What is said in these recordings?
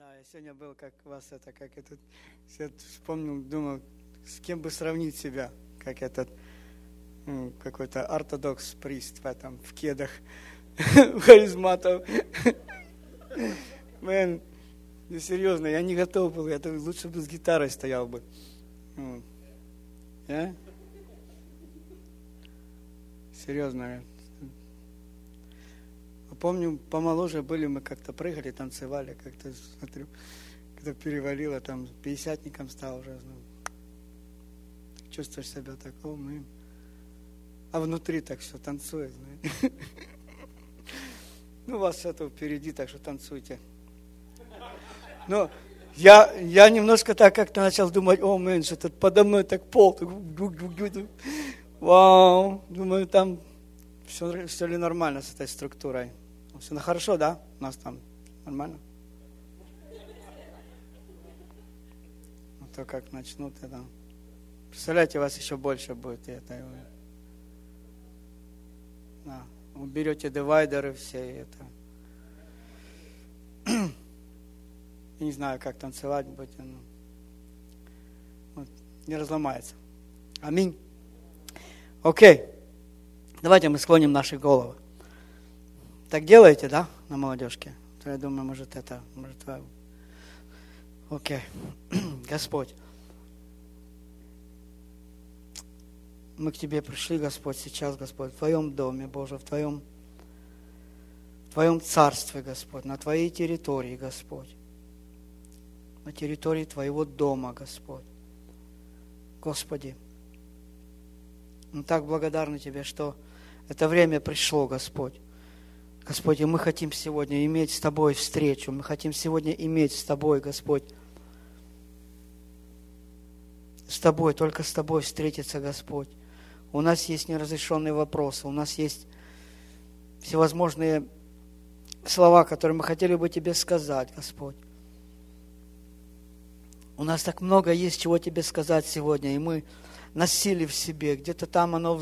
Да, я сегодня был, как вас это, как этот, вспомнил, думал, с кем бы сравнить себя, как этот ну, какой-то ортодокс прист в этом, в кедах, харизматов. Мэн, ну серьезно, я не готов был, я лучше бы с гитарой стоял бы. Вот. А? Серьезно. Помню, помоложе были, мы как-то прыгали, танцевали, как-то, смотрю, когда перевалило, там, пятидесятником стал уже. Ну, чувствуешь себя таком, ну, а внутри так все танцует. Ну, у вас это впереди, так что танцуйте. Но я, я немножко так как-то начал думать, о, мэнш, этот подо мной так пол, так, вау, думаю, там все, все ли нормально с этой структурой. Все ну, хорошо, да? У нас там нормально? Ну, то как начнут это... Представляете, у вас еще больше будет это. Да. Уберете дивайдеры все это. Я не знаю, как танцевать будете. Но... Вот. Не разломается. Аминь. Окей. Давайте мы склоним наши головы. Так делаете, да, на молодежке? Я думаю, может это, может. Окей. Господь, мы к Тебе пришли, Господь, сейчас, Господь, в Твоем доме, Боже, в Твоем, в Твоем царстве, Господь, на Твоей территории, Господь, на территории Твоего дома, Господь. Господи, мы так благодарны Тебе, что это время пришло, Господь. Господи, мы хотим сегодня иметь с Тобой встречу, мы хотим сегодня иметь с Тобой, Господь, с Тобой, только с Тобой встретиться, Господь. У нас есть неразрешенные вопросы, у нас есть всевозможные слова, которые мы хотели бы Тебе сказать, Господь. У нас так много есть, чего Тебе сказать сегодня, и мы носили в себе, где-то там оно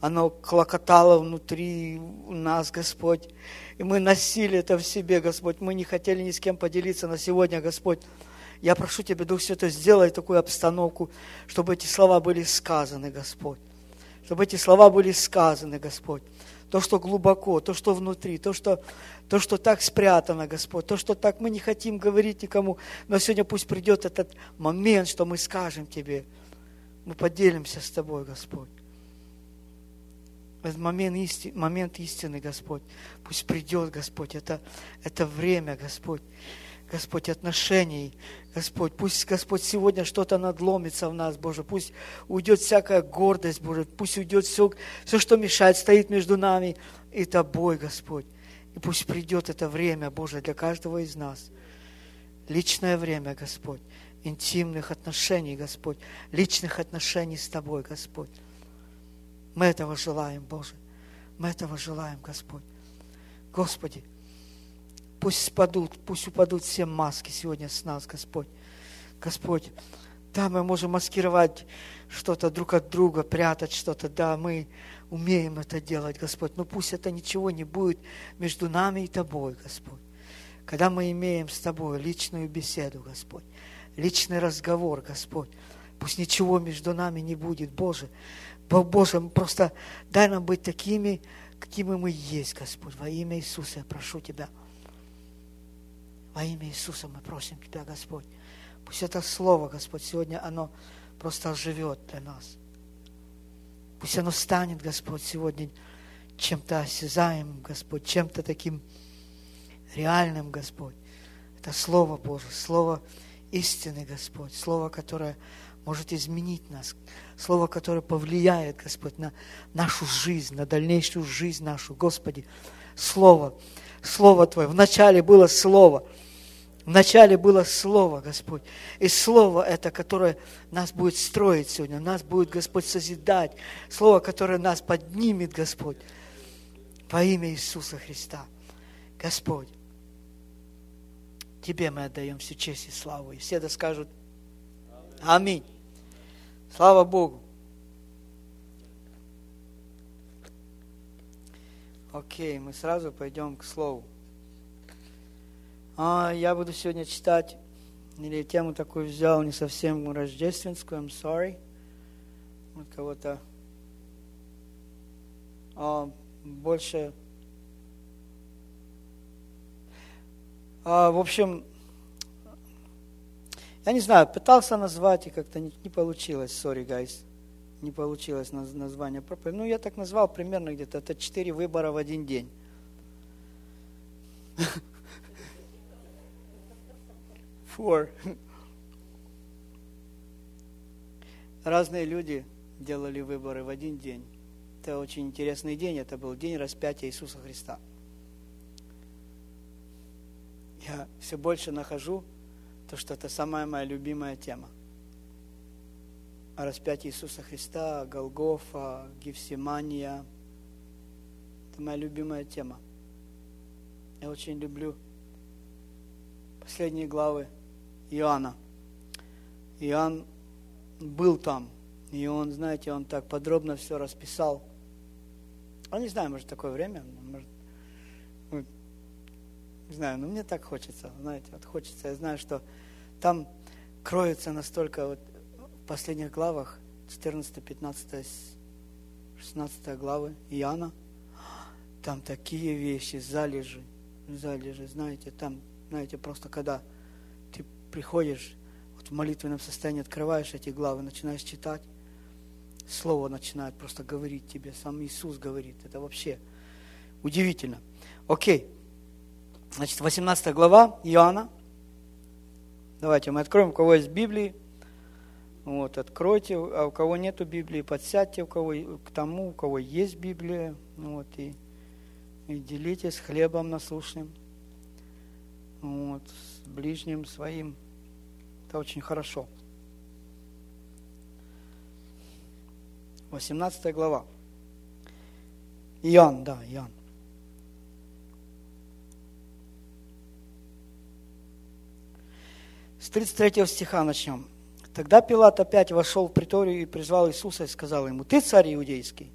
оно клокотало внутри нас, Господь. И мы носили это в себе, Господь. Мы не хотели ни с кем поделиться, но сегодня, Господь, я прошу Тебя, Дух Святой, сделай такую обстановку, чтобы эти слова были сказаны, Господь. Чтобы эти слова были сказаны, Господь. То, что глубоко, то, что внутри, то, что, то, что так спрятано, Господь, то, что так мы не хотим говорить никому, но сегодня пусть придет этот момент, что мы скажем Тебе, мы поделимся с Тобой, Господь этот момент, исти, момент истины, Господь. Пусть придет, Господь, это, это время, Господь. Господь, отношений, Господь, пусть, Господь, сегодня что-то надломится в нас, Боже, пусть уйдет всякая гордость, Боже, пусть уйдет все, все, что мешает, стоит между нами и Тобой, Господь. И пусть придет это время, Боже, для каждого из нас. Личное время, Господь, интимных отношений, Господь, личных отношений с Тобой, Господь. Мы этого желаем, Боже. Мы этого желаем, Господь. Господи, пусть спадут, пусть упадут все маски сегодня с нас, Господь. Господь, да, мы можем маскировать что-то друг от друга, прятать что-то, да, мы умеем это делать, Господь, но пусть это ничего не будет между нами и Тобой, Господь. Когда мы имеем с Тобой личную беседу, Господь, личный разговор, Господь, пусть ничего между нами не будет, Боже, Боже, просто дай нам быть такими, какими мы есть, Господь. Во имя Иисуса я прошу Тебя. Во имя Иисуса мы просим Тебя, Господь. Пусть это Слово, Господь, сегодня оно просто оживет для нас. Пусть оно станет, Господь, сегодня чем-то осязаемым, Господь, чем-то таким реальным, Господь. Это Слово Божие, Слово истины, Господь, Слово, которое может изменить нас. Слово, которое повлияет, Господь, на нашу жизнь, на дальнейшую жизнь нашу. Господи, Слово, Слово Твое. Вначале было Слово. Вначале было Слово, Господь. И Слово это, которое нас будет строить сегодня, нас будет, Господь, созидать. Слово, которое нас поднимет, Господь. Во имя Иисуса Христа. Господь, Тебе мы отдаем всю честь и славу. И все это скажут Аминь. Слава Богу. Окей, мы сразу пойдем к Слову. А, я буду сегодня читать, или тему такую взял, не совсем рождественскую, I'm sorry. Вот кого-то а, больше... А, в общем, я не знаю, пытался назвать и как-то не, не получилось, sorry, guys. Не получилось название проповеди. Ну, я так назвал примерно где-то, это четыре выбора в один день. Four. Разные люди делали выборы в один день. Это очень интересный день. Это был день распятия Иисуса Христа. Я все больше нахожу то, что это самая моя любимая тема. О распятии Иисуса Христа, Голгофа, Гефсимания. Это моя любимая тема. Я очень люблю последние главы Иоанна. Иоанн был там, и он, знаете, он так подробно все расписал. А не знаю, может, такое время, может, не знаю, но мне так хочется, знаете, вот хочется. Я знаю, что там кроется настолько вот в последних главах, 14, 15, 16 главы Иоанна, там такие вещи, залежи, залежи, знаете, там, знаете, просто когда ты приходишь вот в молитвенном состоянии, открываешь эти главы, начинаешь читать, Слово начинает просто говорить тебе, сам Иисус говорит, это вообще удивительно. Окей, значит, 18 глава Иоанна, давайте мы откроем, у кого есть Библии, вот, откройте, а у кого нету Библии, подсядьте у кого, к тому, у кого есть Библия, вот, и и делитесь хлебом насущным, вот, с ближним своим. Это очень хорошо. 18 глава. Иоанн, да, Иоанн. С 33 стиха начнем. Тогда Пилат опять вошел в приторию и призвал Иисуса и сказал ему, «Ты царь иудейский?»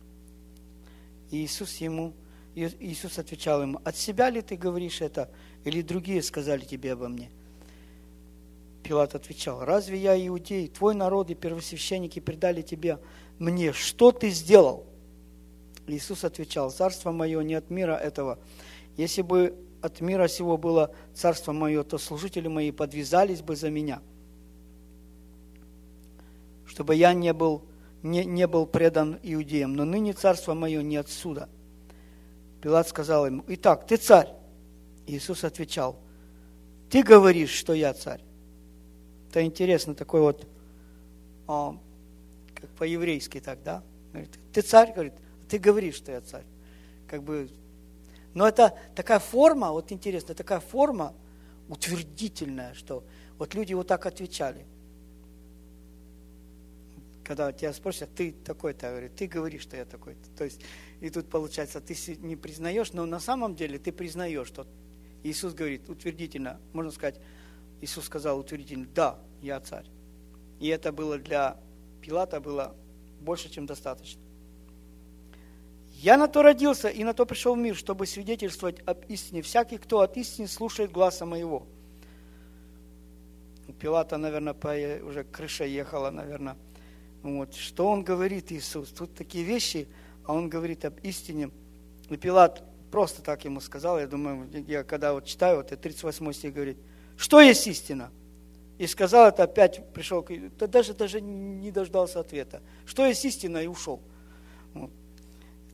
И Иисус ему Иисус отвечал ему, от себя ли ты говоришь это, или другие сказали тебе обо мне? Пилат отвечал, разве я иудей, твой народ и первосвященники предали тебе мне, что ты сделал? Иисус отвечал, царство мое не от мира этого. Если бы от мира сего было царство мое, то служители мои подвязались бы за меня, чтобы я не был, не, не был предан иудеям. Но ныне царство мое не отсюда – Пилат сказал ему, итак, ты царь. Иисус отвечал, ты говоришь, что я царь. Это интересно, такой вот, о, как по-еврейски так, да? Говорит, ты царь, говорит, ты говоришь, что я царь. Как бы, но это такая форма, вот интересно, такая форма утвердительная, что вот люди вот так отвечали. Когда тебя спросят, ты такой-то, говорит, ты говоришь, что я такой-то. То есть и тут получается, ты не признаешь, но на самом деле ты признаешь, что Иисус говорит утвердительно, можно сказать, Иисус сказал утвердительно, да, я царь. И это было для Пилата было больше, чем достаточно. Я на то родился и на то пришел в мир, чтобы свидетельствовать об истине. Всякий, кто от истины слушает глаза моего. У Пилата, наверное, по, уже крыша ехала, наверное. Вот. Что он говорит, Иисус? Тут такие вещи – а он говорит об истине. И Пилат просто так ему сказал, я думаю, я когда вот читаю, вот 38 стих говорит, что есть истина? И сказал это опять, пришел, да даже, даже не дождался ответа. Что есть истина? И ушел.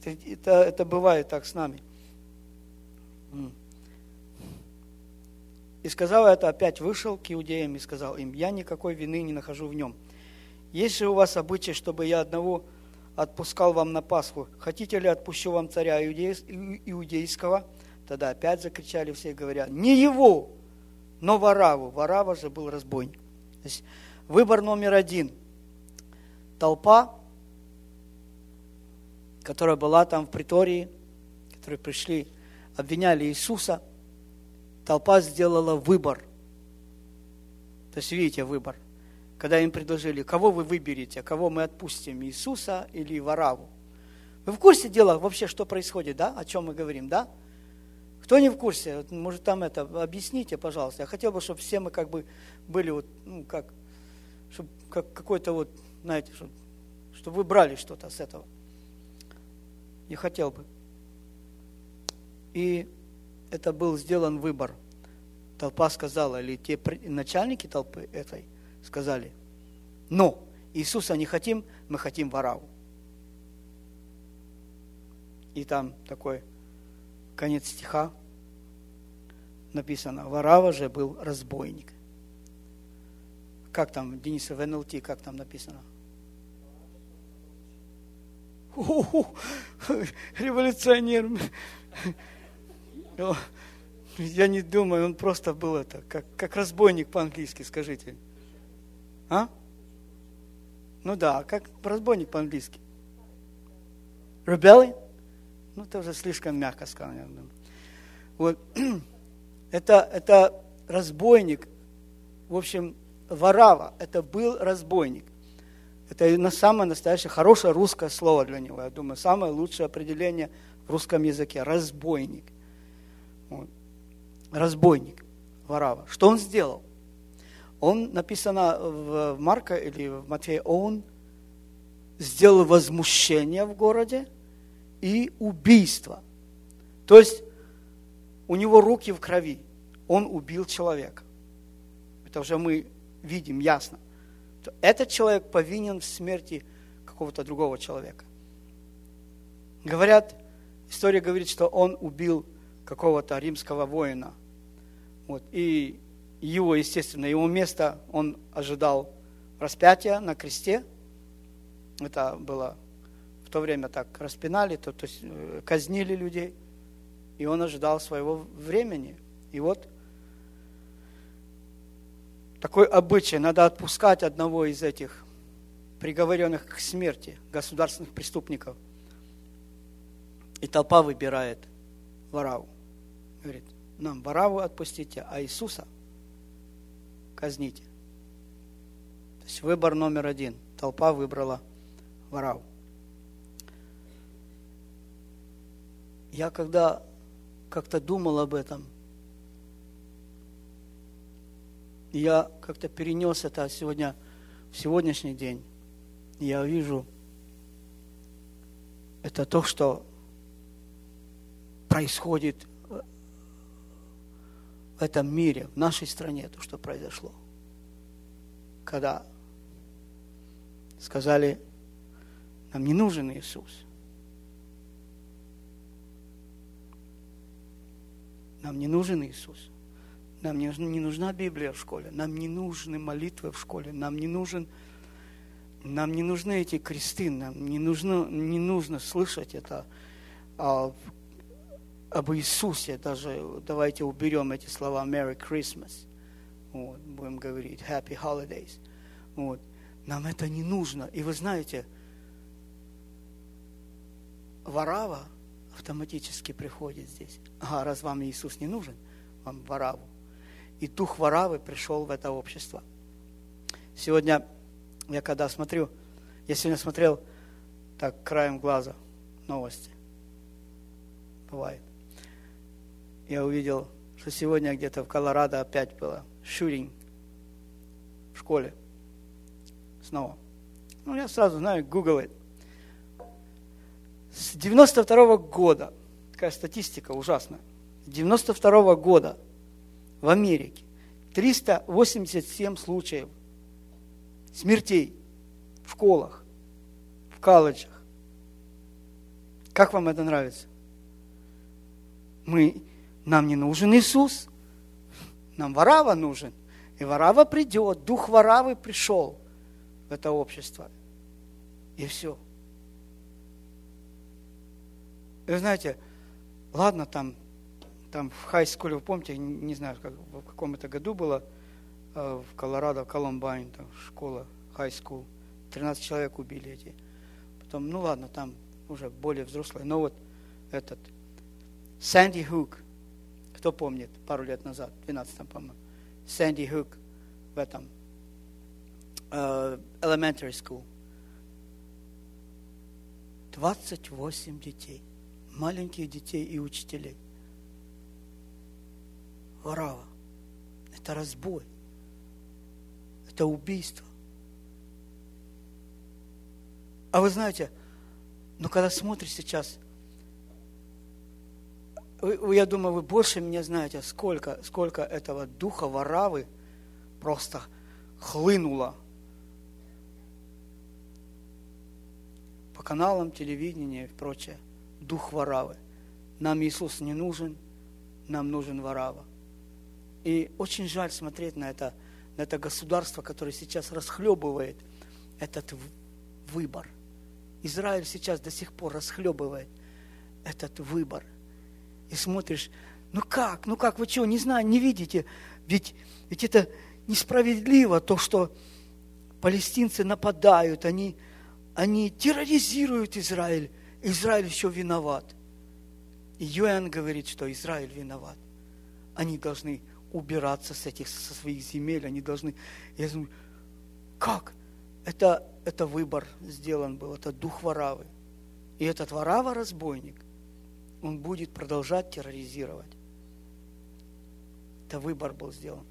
Это, это бывает так с нами. И сказал это, опять вышел к иудеям и сказал им, я никакой вины не нахожу в нем. Есть же у вас обычай, чтобы я одного отпускал вам на Пасху, хотите ли отпущу вам царя иудейского? Тогда опять закричали все, говоря, не его, но Вараву. Варава же был разбойник. То есть выбор номер один. Толпа, которая была там в притории, которые пришли, обвиняли Иисуса, толпа сделала выбор. То есть, видите, выбор – когда им предложили, кого вы выберете, кого мы отпустим, Иисуса или Вараву. Вы в курсе дела вообще, что происходит, да? О чем мы говорим, да? Кто не в курсе, может там это, объясните, пожалуйста. Я хотел бы, чтобы все мы как бы были вот, ну как, чтобы как какой-то вот, знаете, чтобы, чтобы вы брали что-то с этого. Не хотел бы. И это был сделан выбор. Толпа сказала, или те начальники толпы этой сказали, но Иисуса не хотим, мы хотим Вараву. И там такой конец стиха написано, Варава же был разбойник. Как там, Дениса, в НЛТ, как там написано? Революционер. Я не думаю, он просто был это, как, как разбойник по-английски, скажите. А? Ну да, как разбойник по-английски. Rebellion? Ну, это уже слишком мягко сказано. Вот. Это, это разбойник, в общем, Варава, это был разбойник. Это на самое настоящее хорошее русское слово для него. Я думаю, самое лучшее определение в русском языке. Разбойник. Вот. Разбойник. Варава. Что он сделал? Он, написано в Марка или в Матфея, он сделал возмущение в городе и убийство. То есть у него руки в крови. Он убил человека. Это уже мы видим ясно. Этот человек повинен в смерти какого-то другого человека. Говорят, история говорит, что он убил какого-то римского воина. Вот, и его, естественно, его место он ожидал распятия на кресте. Это было в то время так распинали, то, то есть э, казнили людей. И он ожидал своего времени. И вот такой обычай, надо отпускать одного из этих приговоренных к смерти государственных преступников. И толпа выбирает Вараву. Говорит, нам Вараву отпустите, а Иисуса – казните. То есть выбор номер один. Толпа выбрала Варау. Я когда как-то думал об этом, я как-то перенес это сегодня в сегодняшний день. Я вижу, это то, что происходит в этом мире, в нашей стране, то, что произошло. Когда сказали, нам не нужен Иисус. Нам не нужен Иисус. Нам не, не нужна Библия в школе. Нам не нужны молитвы в школе. Нам не нужен нам не нужны эти кресты, нам не нужно, не нужно слышать это а, об Иисусе, даже давайте уберем эти слова Merry Christmas, вот, будем говорить Happy Holidays. Вот. Нам это не нужно. И вы знаете, Варава автоматически приходит здесь. А раз вам Иисус не нужен, вам Вараву. И дух Варавы пришел в это общество. Сегодня я когда смотрю, я сегодня смотрел так краем глаза новости. Бывает я увидел, что сегодня где-то в Колорадо опять было шутинг в школе. Снова. Ну, я сразу знаю, Google it. С 92 -го года, такая статистика ужасная, с 92 -го года в Америке 387 случаев смертей в школах, в колледжах. Как вам это нравится? Мы нам не нужен Иисус, нам Варава нужен. И Варава придет, дух Варавы пришел в это общество. И все. И вы знаете, ладно, там, там в хай-скуле, вы помните, не знаю, как, в каком это году было, э, в Колорадо, Колумбайн, там школа, хай-скул, 13 человек убили эти. Потом, ну ладно, там уже более взрослые, но вот этот, Сэнди Хук, кто помнит, пару лет назад, в 12 по-моему, Сэнди Хук в этом uh, elementary school. 28 детей, маленьких детей и учителей. Варава. Это разбой. Это убийство. А вы знаете, но когда смотришь сейчас, вы, я думаю, вы больше меня знаете, сколько, сколько этого духа воравы просто хлынуло по каналам телевидения и прочее. Дух воравы. Нам Иисус не нужен, нам нужен ворава. И очень жаль смотреть на это, на это государство, которое сейчас расхлебывает этот выбор. Израиль сейчас до сих пор расхлебывает этот выбор. И смотришь, ну как, ну как, вы что, не знаю, не видите? Ведь, ведь это несправедливо, то, что палестинцы нападают, они, они терроризируют Израиль. Израиль еще виноват. И Юэн говорит, что Израиль виноват. Они должны убираться с этих, со своих земель, они должны... Я думаю, как? Это, это выбор сделан был, это дух воравы. И этот ворава-разбойник, он будет продолжать терроризировать. Это выбор был сделан.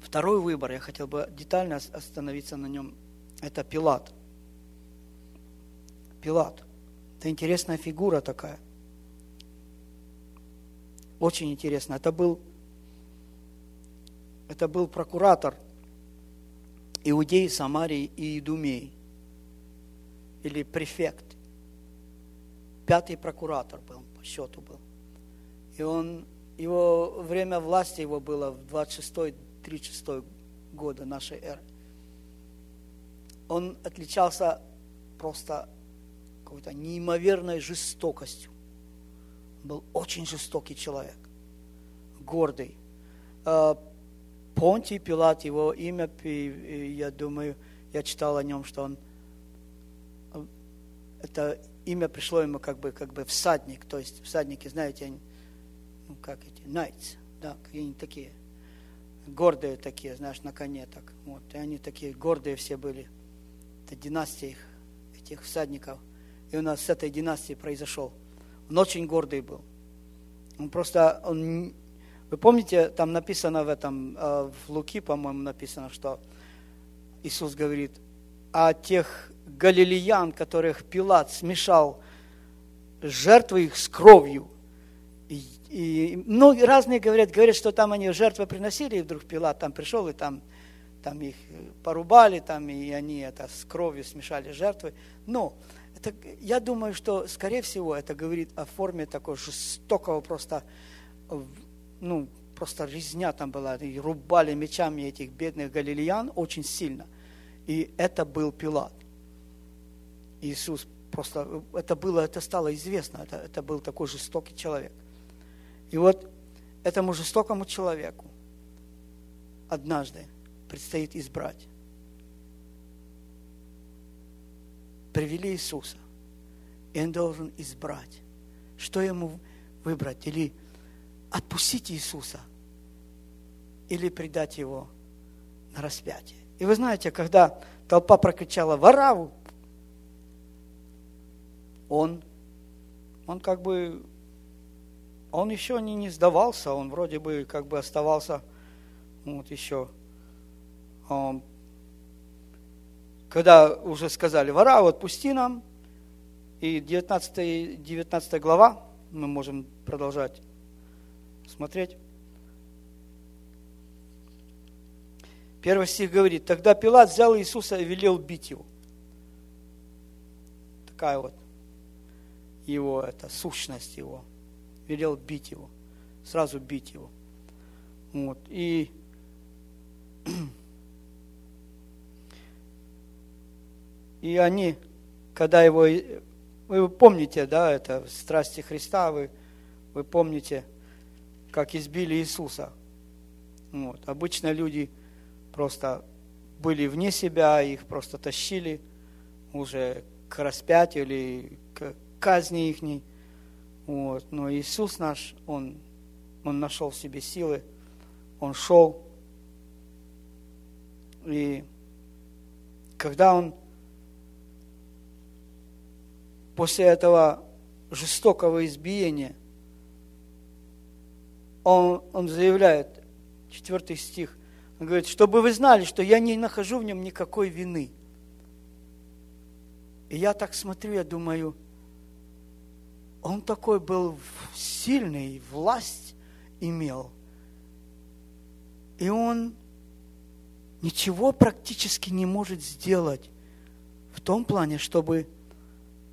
Второй выбор, я хотел бы детально остановиться на нем, это Пилат. Пилат. Это интересная фигура такая. Очень интересно. Это был, это был прокуратор Иудеи, Самарии и Идумеи. Или префект. Пятый прокуратор был, по счету был. И он, его время власти его было в 26-36 года нашей эры. Он отличался просто какой-то неимоверной жестокостью был очень жестокий человек, гордый. А, Понтий Пилат, его имя, я думаю, я читал о нем, что он, это имя пришло ему как бы, как бы всадник, то есть всадники, знаете, они, ну как эти, knights, да, какие-нибудь такие, гордые такие, знаешь, на коне так, вот, и они такие гордые все были, это династия их, этих всадников, и у нас с этой династии произошел – он очень гордый был. Он просто, он, вы помните, там написано в этом, э, в Луки, по-моему, написано, что Иисус говорит о тех галилеян, которых Пилат смешал жертвы их с кровью. И, и многие разные говорят, говорят, что там они жертвы приносили, и вдруг Пилат там пришел, и там, там их порубали, там, и они это с кровью смешали жертвы. Но это, я думаю, что, скорее всего, это говорит о форме такой жестокого просто, ну, просто резня там была, и рубали мечами этих бедных галилеян очень сильно. И это был Пилат. Иисус просто, это было, это стало известно, это, это был такой жестокий человек. И вот этому жестокому человеку однажды предстоит избрать привели Иисуса, и он должен избрать, что ему выбрать, или отпустить Иисуса, или предать его на распятие. И вы знаете, когда толпа прокричала «Вараву!», он, он как бы, он еще не, не сдавался, он вроде бы как бы оставался вот еще он когда уже сказали, вора, отпусти нам, и 19, 19 глава, мы можем продолжать смотреть. Первый стих говорит, тогда Пилат взял Иисуса и велел бить его. Такая вот его, это сущность его. Велел бить его. Сразу бить его. Вот. И И они, когда его, вы помните, да, это страсти Христа, вы, вы помните, как избили Иисуса. Вот. Обычно люди просто были вне себя, их просто тащили уже к распятию или к казни их. Вот. Но Иисус наш, Он, он нашел в себе силы, Он шел. И когда Он после этого жестокого избиения он, он заявляет, четвертый стих, он говорит, чтобы вы знали, что я не нахожу в нем никакой вины. И я так смотрю, я думаю, он такой был сильный, власть имел. И он ничего практически не может сделать в том плане, чтобы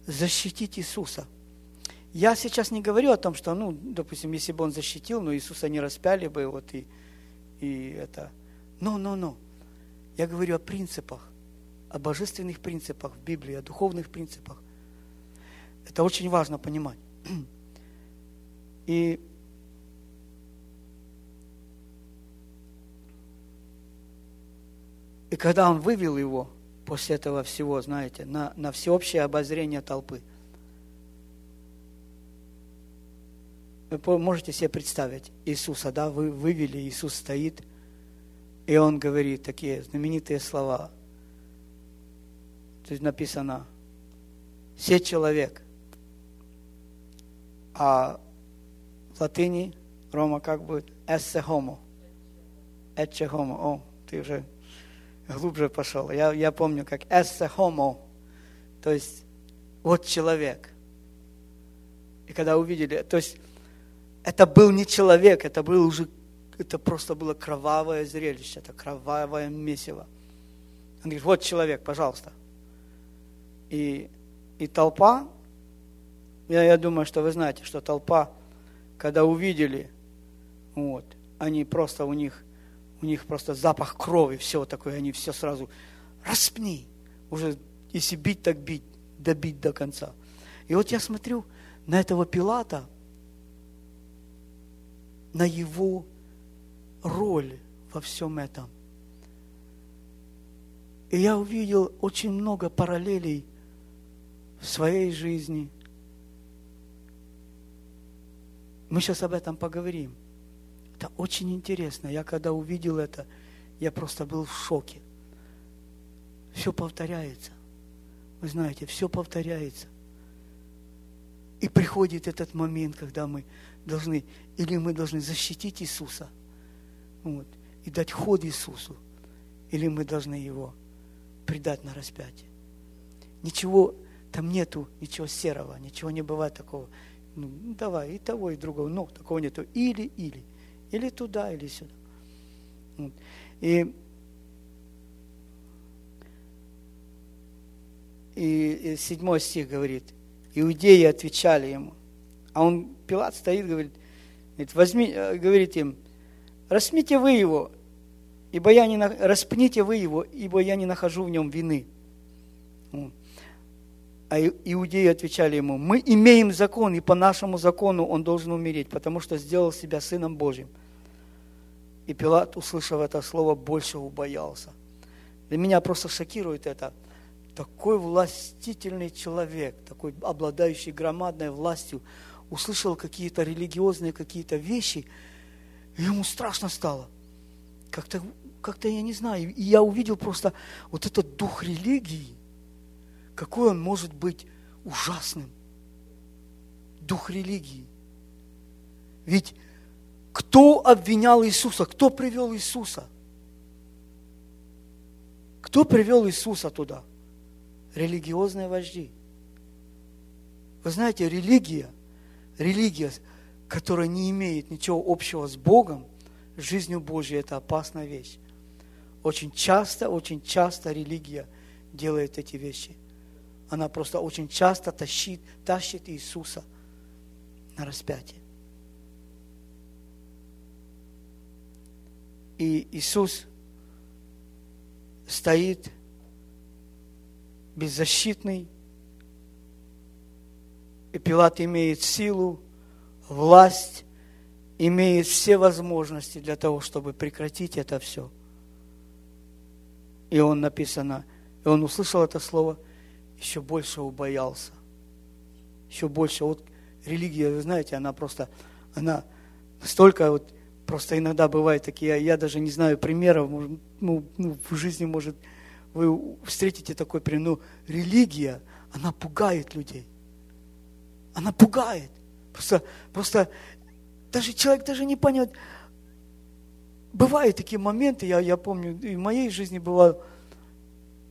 защитить Иисуса. Я сейчас не говорю о том, что, ну, допустим, если бы он защитил, но Иисуса не распяли бы, вот и, и это. Но, но, но. Я говорю о принципах, о божественных принципах в Библии, о духовных принципах. Это очень важно понимать. И И когда он вывел его после этого всего, знаете, на, на всеобщее обозрение толпы, вы можете себе представить Иисуса, да, вы вывели, Иисус стоит, и он говорит такие знаменитые слова. Тут написано, «Се человек». А в латыни, Рома, как будет? «Эссе homo». «Эче homo». О, ты уже глубже пошел. Я, я помню, как «эссе homo», то есть вот человек. И когда увидели, то есть это был не человек, это был уже, это просто было кровавое зрелище, это кровавое месиво. Он говорит, вот человек, пожалуйста. И, и толпа, я, я думаю, что вы знаете, что толпа, когда увидели, вот, они просто у них у них просто запах крови, все такое, они все сразу, распни, уже если бить, так бить, добить до конца. И вот я смотрю на этого Пилата, на его роль во всем этом. И я увидел очень много параллелей в своей жизни. Мы сейчас об этом поговорим. Это очень интересно. Я когда увидел это, я просто был в шоке. Все повторяется. Вы знаете, все повторяется. И приходит этот момент, когда мы должны, или мы должны защитить Иисуса, вот, и дать ход Иисусу, или мы должны его предать на распятие. Ничего там нету, ничего серого, ничего не бывает такого. Ну, давай, и того, и другого. Но такого нету. Или, или. Или туда, или сюда. Вот. И, и, седьмой стих говорит, иудеи отвечали ему. А он, Пилат стоит, говорит, говорит, возьми, э, говорит им, распните вы его, ибо я не, распните вы его, ибо я не нахожу в нем вины. А иудеи отвечали ему, мы имеем закон, и по нашему закону он должен умереть, потому что сделал себя Сыном Божьим. И Пилат, услышав это слово, больше убоялся. Для меня просто шокирует это. Такой властительный человек, такой обладающий громадной властью, услышал какие-то религиозные какие-то вещи, и ему страшно стало. Как-то, как-то я не знаю. И я увидел просто вот этот дух религии, какой он может быть ужасным. Дух религии. Ведь кто обвинял Иисуса? Кто привел Иисуса? Кто привел Иисуса туда? Религиозные вожди. Вы знаете, религия, религия, которая не имеет ничего общего с Богом, жизнью Божьей, это опасная вещь. Очень часто, очень часто религия делает эти вещи. Она просто очень часто тащит, тащит Иисуса на распятие. И Иисус стоит беззащитный, и Пилат имеет силу, власть, имеет все возможности для того, чтобы прекратить это все. И он написано, и он услышал это слово, еще больше убоялся. Еще больше. Вот религия, вы знаете, она просто, она настолько вот Просто иногда бывают такие, я даже не знаю примеров, ну, ну, в жизни, может, вы встретите такой пример, но религия, она пугает людей. Она пугает. Просто, просто даже человек даже не понял. Бывают такие моменты, я, я помню, и в моей жизни бывало,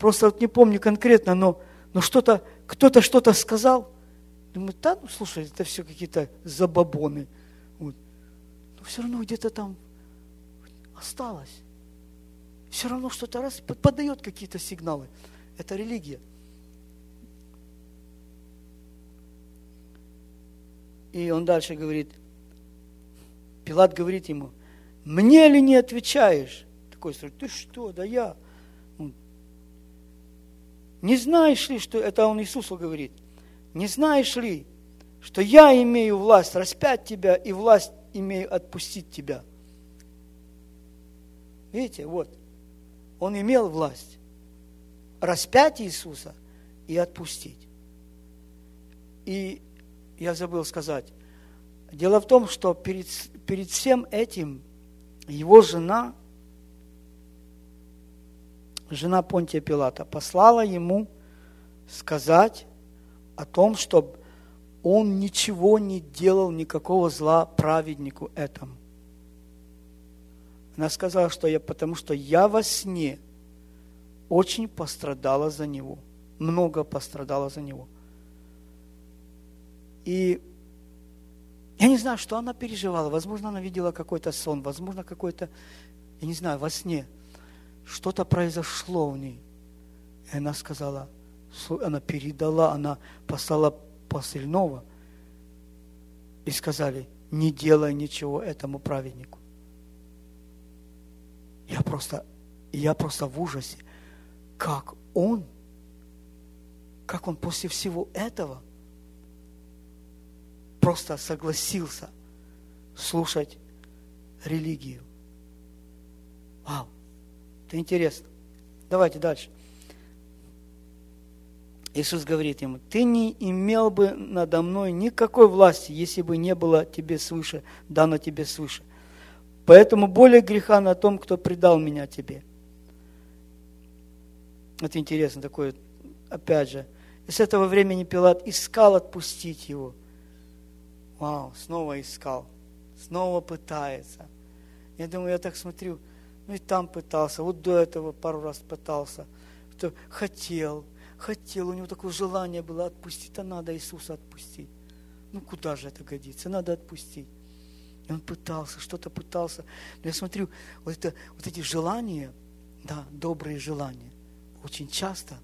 просто вот не помню конкретно, но, но что-то, кто-то что-то сказал, думаю, да, ну слушай, это все какие-то забабоны. Но все равно где-то там осталось. Все равно что-то раз подает какие-то сигналы. Это религия. И он дальше говорит, Пилат говорит ему, мне ли не отвечаешь? Такой сразу, ты что, да я. Не знаешь ли, что, это он Иисусу говорит, не знаешь ли, что я имею власть распять тебя и власть имею отпустить тебя? Видите, вот, он имел власть распять Иисуса и отпустить. И я забыл сказать, дело в том, что перед, перед всем этим его жена, жена Понтия Пилата, послала ему сказать о том, чтобы он ничего не делал, никакого зла праведнику этому. Она сказала, что я, потому что я во сне очень пострадала за него, много пострадала за него. И я не знаю, что она переживала. Возможно, она видела какой-то сон, возможно, какой-то, я не знаю, во сне. Что-то произошло в ней. И она сказала, она передала, она послала посыльного. И сказали, не делай ничего этому праведнику. Я просто, я просто в ужасе, как он, как он после всего этого – просто согласился слушать религию. Вау, это интересно. Давайте дальше. Иисус говорит ему, ты не имел бы надо мной никакой власти, если бы не было тебе свыше, дано тебе свыше. Поэтому более греха на том, кто предал меня тебе. Это интересно такое, опять же. И с этого времени Пилат искал отпустить его – Вау, снова искал, снова пытается. Я думаю, я так смотрю, ну и там пытался, вот до этого пару раз пытался. Хотел, хотел, у него такое желание было отпустить, а надо Иисуса отпустить. Ну куда же это годится? Надо отпустить. И он пытался, что-то пытался. Но я смотрю, вот, это, вот эти желания, да, добрые желания, очень часто,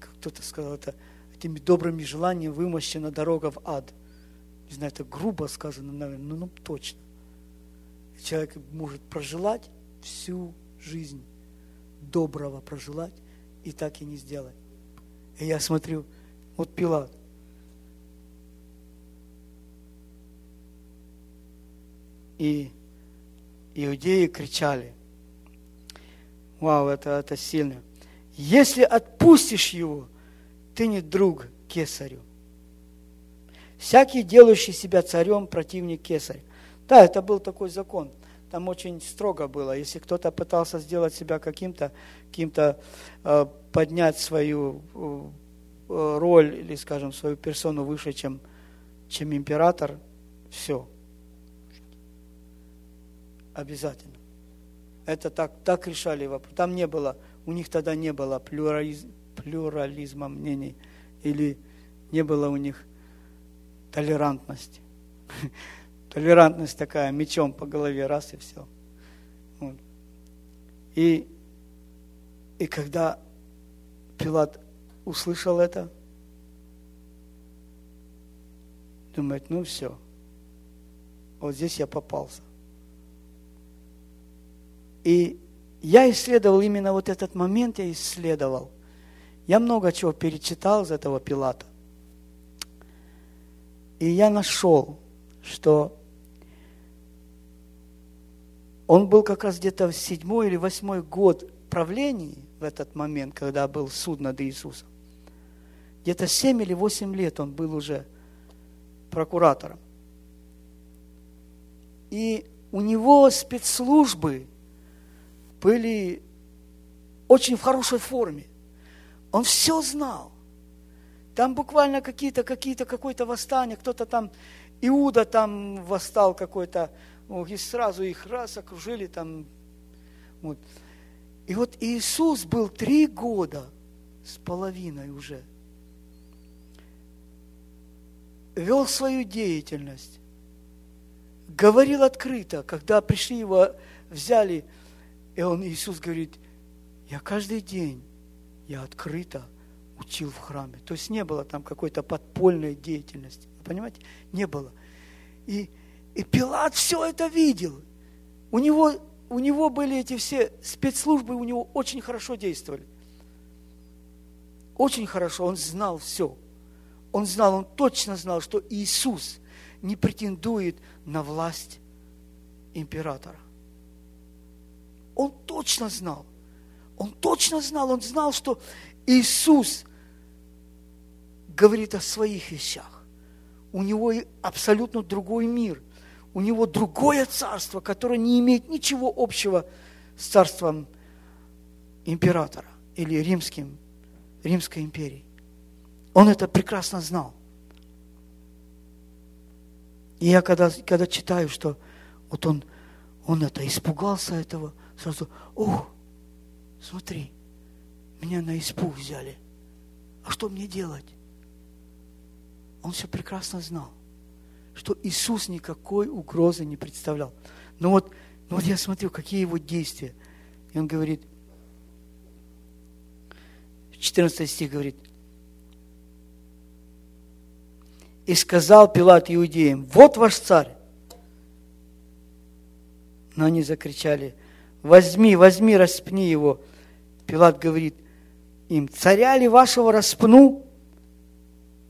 как кто-то сказал, это этими добрыми желаниями вымощена дорога в ад – не знаю, это грубо сказано, наверное, но ну, точно. Человек может прожелать всю жизнь, доброго прожелать, и так и не сделать. И я смотрю, вот Пилат. И иудеи кричали, вау, это, это сильно. Если отпустишь его, ты не друг кесарю. Всякий, делающий себя царем, противник кесарь. Да, это был такой закон. Там очень строго было. Если кто-то пытался сделать себя каким-то, каким-то э, поднять свою э, роль или, скажем, свою персону выше, чем, чем император, все. Обязательно. Это так, так решали вопрос. Там не было, у них тогда не было плюрализ, плюрализма мнений, или не было у них толерантность. Толерантность такая, мечом по голове, раз и все. Вот. И, и когда Пилат услышал это, думает, ну все, вот здесь я попался. И я исследовал именно вот этот момент, я исследовал. Я много чего перечитал из этого Пилата. И я нашел, что он был как раз где-то в седьмой или восьмой год правления в этот момент, когда был суд над Иисусом. Где-то семь или восемь лет он был уже прокуратором. И у него спецслужбы были очень в хорошей форме. Он все знал. Там буквально какие-то, какие-то, какое-то восстание, кто-то там Иуда там восстал какой-то, и сразу их раз окружили там. Вот. И вот Иисус был три года с половиной уже. Вел свою деятельность. Говорил открыто, когда пришли его, взяли, и он, Иисус говорит, я каждый день, я открыто учил в храме. То есть не было там какой-то подпольной деятельности. Понимаете? Не было. И, и Пилат все это видел. У него, у него были эти все спецслужбы, у него очень хорошо действовали. Очень хорошо, он знал все. Он знал, он точно знал, что Иисус не претендует на власть императора. Он точно знал. Он точно знал, он знал, что Иисус говорит о своих вещах. У него абсолютно другой мир. У него другое царство, которое не имеет ничего общего с царством императора или римским, Римской империи. Он это прекрасно знал. И я когда, когда читаю, что вот он, он это испугался этого, сразу, ох, смотри, меня на испуг взяли. А что мне делать? Он все прекрасно знал, что Иисус никакой угрозы не представлял. Но вот, но вот я смотрю, какие его действия. И он говорит, 14 стих говорит, и сказал Пилат иудеям, вот ваш царь. Но они закричали, возьми, возьми, распни его. Пилат говорит им, царя ли вашего распну?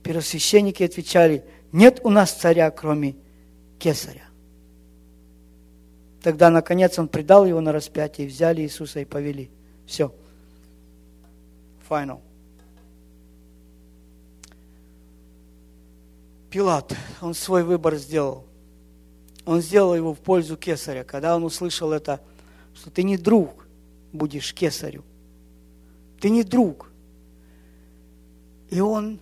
Первосвященники отвечали, нет у нас царя, кроме кесаря. Тогда, наконец, он предал его на распятие, взяли Иисуса и повели. Все. Final. Пилат, он свой выбор сделал. Он сделал его в пользу кесаря. Когда он услышал это, что ты не друг будешь кесарю. Ты не друг. И он,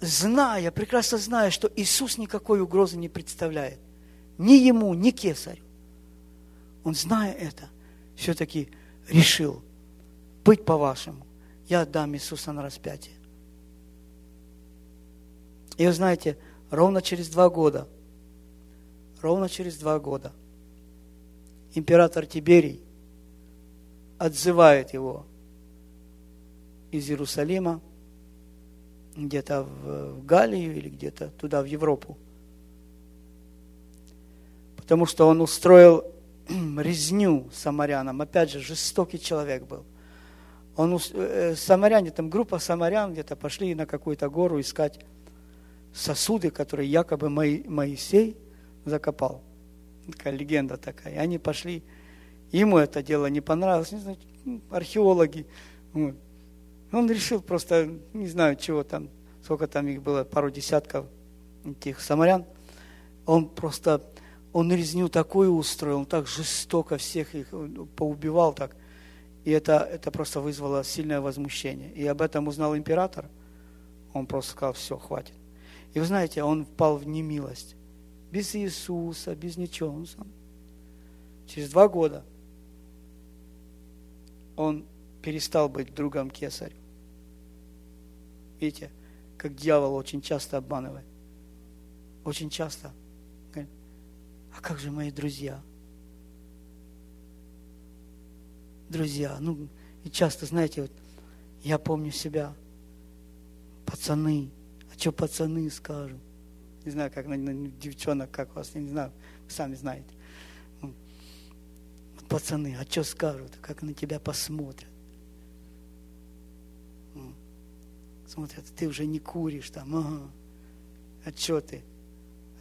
зная, прекрасно зная, что Иисус никакой угрозы не представляет, ни ему, ни кесарю, он, зная это, все-таки решил быть по-вашему. Я отдам Иисуса на распятие. И вы знаете, ровно через два года, ровно через два года, император Тиберий отзывает его из Иерусалима где-то в Галлию или где-то туда, в Европу. Потому что он устроил резню самарянам. Опять же, жестокий человек был. Он, э, самаряне, там группа самарян где-то пошли на какую-то гору искать сосуды, которые якобы Моисей закопал. Такая легенда такая. И они пошли, ему это дело не понравилось, не знаю, археологи. Он решил просто, не знаю, чего там, сколько там их было, пару десятков этих самарян. Он просто, он резню такую устроил, он так жестоко всех их поубивал так. И это, это просто вызвало сильное возмущение. И об этом узнал император. Он просто сказал, все, хватит. И вы знаете, он впал в немилость. Без Иисуса, без ничего. Он сам. Через два года он перестал быть другом кесарю. Видите, как дьявол очень часто обманывает. Очень часто. А как же мои друзья? Друзья, ну, и часто, знаете, вот я помню себя, пацаны, а что пацаны скажут? Не знаю, как на, на девчонок, как у вас, я не знаю, вы сами знаете. Вот пацаны, а что скажут? Как на тебя посмотрят? Смотрят, ты уже не куришь там, ага. А что ты?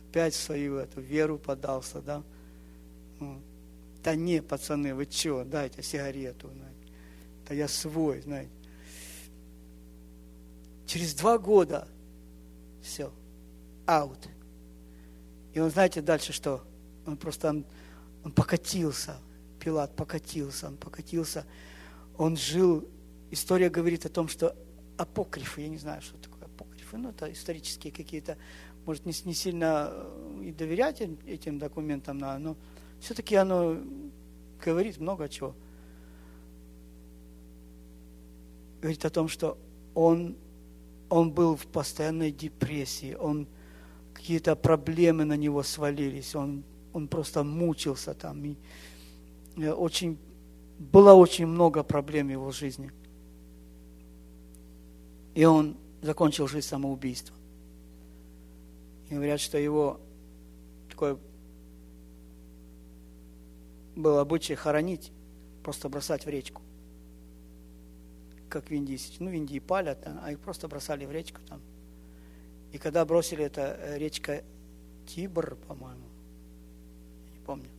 Опять в свою эту веру подался, да? Да не, пацаны, вы что, дайте сигарету, знаете. Да я свой, знаете. Через два года все, аут. И он, знаете, дальше что? Он просто, он, он покатился, Пилат покатился, он покатился. Он жил, история говорит о том, что апокрифы, я не знаю, что такое апокрифы, ну, это исторические какие-то может, не, не сильно и доверять этим документам но все-таки оно говорит много чего. Говорит о том, что он, он был в постоянной депрессии, он какие-то проблемы на него свалились, он, он просто мучился там. И э, очень, было очень много проблем в его жизни. И он закончил жизнь самоубийством. И говорят, что его такое было обычай хоронить, просто бросать в речку. Как в Индии. Ну, в Индии палят, а их просто бросали в речку там. И когда бросили, это э, речка Тибр, по-моему, не помню.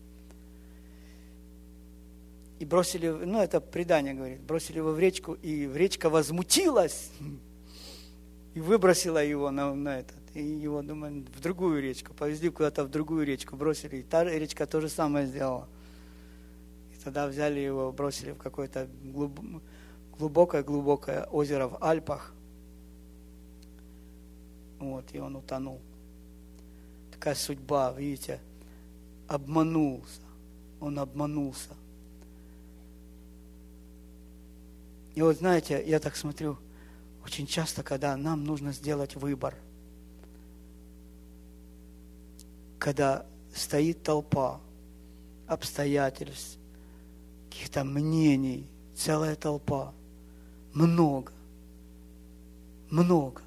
И бросили, ну это предание говорит, бросили его в речку, и речка возмутилась и выбросила его на, на этот. И его, думаю, в другую речку, повезли куда-то в другую речку, бросили. И та речка то же самое сделала. И тогда взяли его, бросили в какое-то глубокое-глубокое озеро в Альпах. Вот, и он утонул. Такая судьба, видите, обманулся. Он обманулся. И вот знаете, я так смотрю, очень часто, когда нам нужно сделать выбор, когда стоит толпа обстоятельств, каких-то мнений, целая толпа, много, много,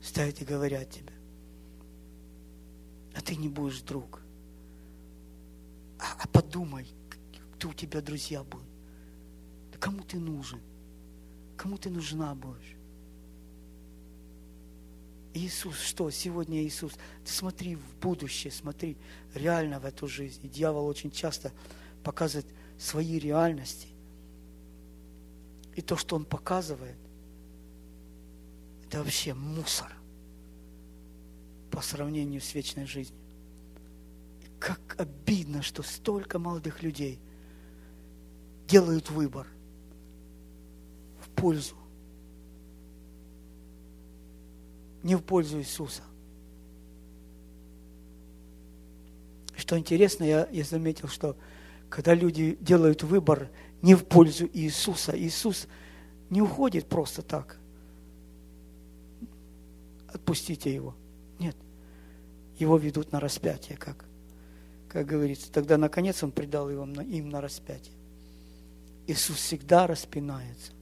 стоят и говорят тебе, а ты не будешь друг. А, а подумай, кто у тебя друзья. Да кому ты нужен? Кому ты нужна будешь? Иисус, что сегодня Иисус? Ты смотри в будущее, смотри реально в эту жизнь. И дьявол очень часто показывает свои реальности. И то, что он показывает, это вообще мусор по сравнению с вечной жизнью. И как обидно, что столько молодых людей делают выбор пользу, не в пользу Иисуса. Что интересно, я, я заметил, что когда люди делают выбор не в пользу Иисуса, Иисус не уходит просто так отпустите его. Нет. Его ведут на распятие, как, как говорится. Тогда, наконец, он предал его, им на распятие. Иисус всегда распинается.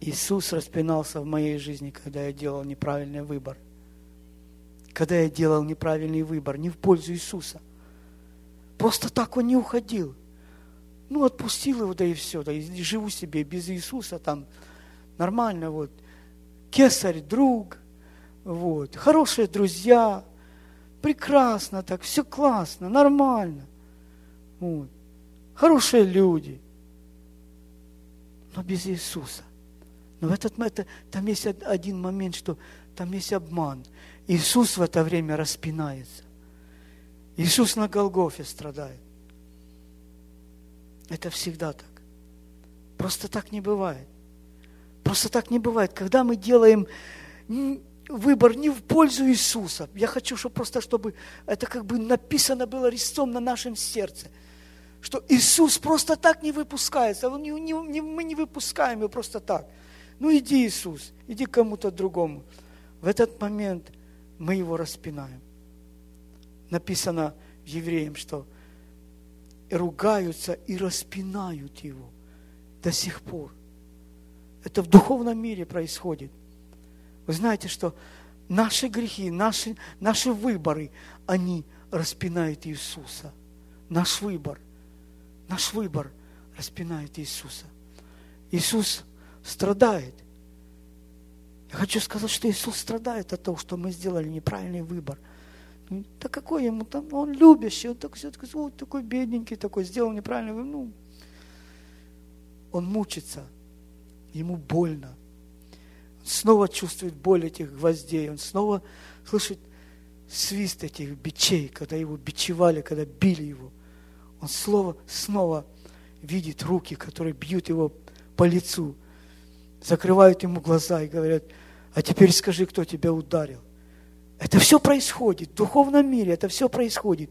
Иисус распинался в моей жизни, когда я делал неправильный выбор. Когда я делал неправильный выбор, не в пользу Иисуса. Просто так он не уходил. Ну, отпустил его, да и все, да и живу себе без Иисуса там. Нормально, вот кесарь, друг, вот, хорошие друзья, прекрасно так, все классно, нормально, вот, хорошие люди, но без Иисуса. Но в этот это, там есть один момент, что там есть обман. Иисус в это время распинается. Иисус на Голгофе страдает. Это всегда так. Просто так не бывает. Просто так не бывает. Когда мы делаем выбор не в пользу Иисуса, я хочу, чтобы просто, чтобы это как бы написано было резцом на нашем сердце, что Иисус просто так не выпускается. Мы не выпускаем его просто так. Ну иди, Иисус, иди к кому-то другому. В этот момент мы его распинаем. Написано Евреям, что ругаются и распинают его до сих пор. Это в духовном мире происходит. Вы знаете, что наши грехи, наши, наши выборы, они распинают Иисуса. Наш выбор, наш выбор распинает Иисуса. Иисус страдает. Я хочу сказать, что Иисус страдает от того, что мы сделали неправильный выбор. Ну, да какой ему там, он любящий, он такой, такой, вот такой бедненький, такой, сделал неправильный выбор. Ну, он мучится – ему больно. Он снова чувствует боль этих гвоздей, он снова слышит свист этих бичей, когда его бичевали, когда били его. Он снова, снова видит руки, которые бьют его по лицу, закрывают ему глаза и говорят, А теперь скажи, кто тебя ударил. Это все происходит. В духовном мире это все происходит.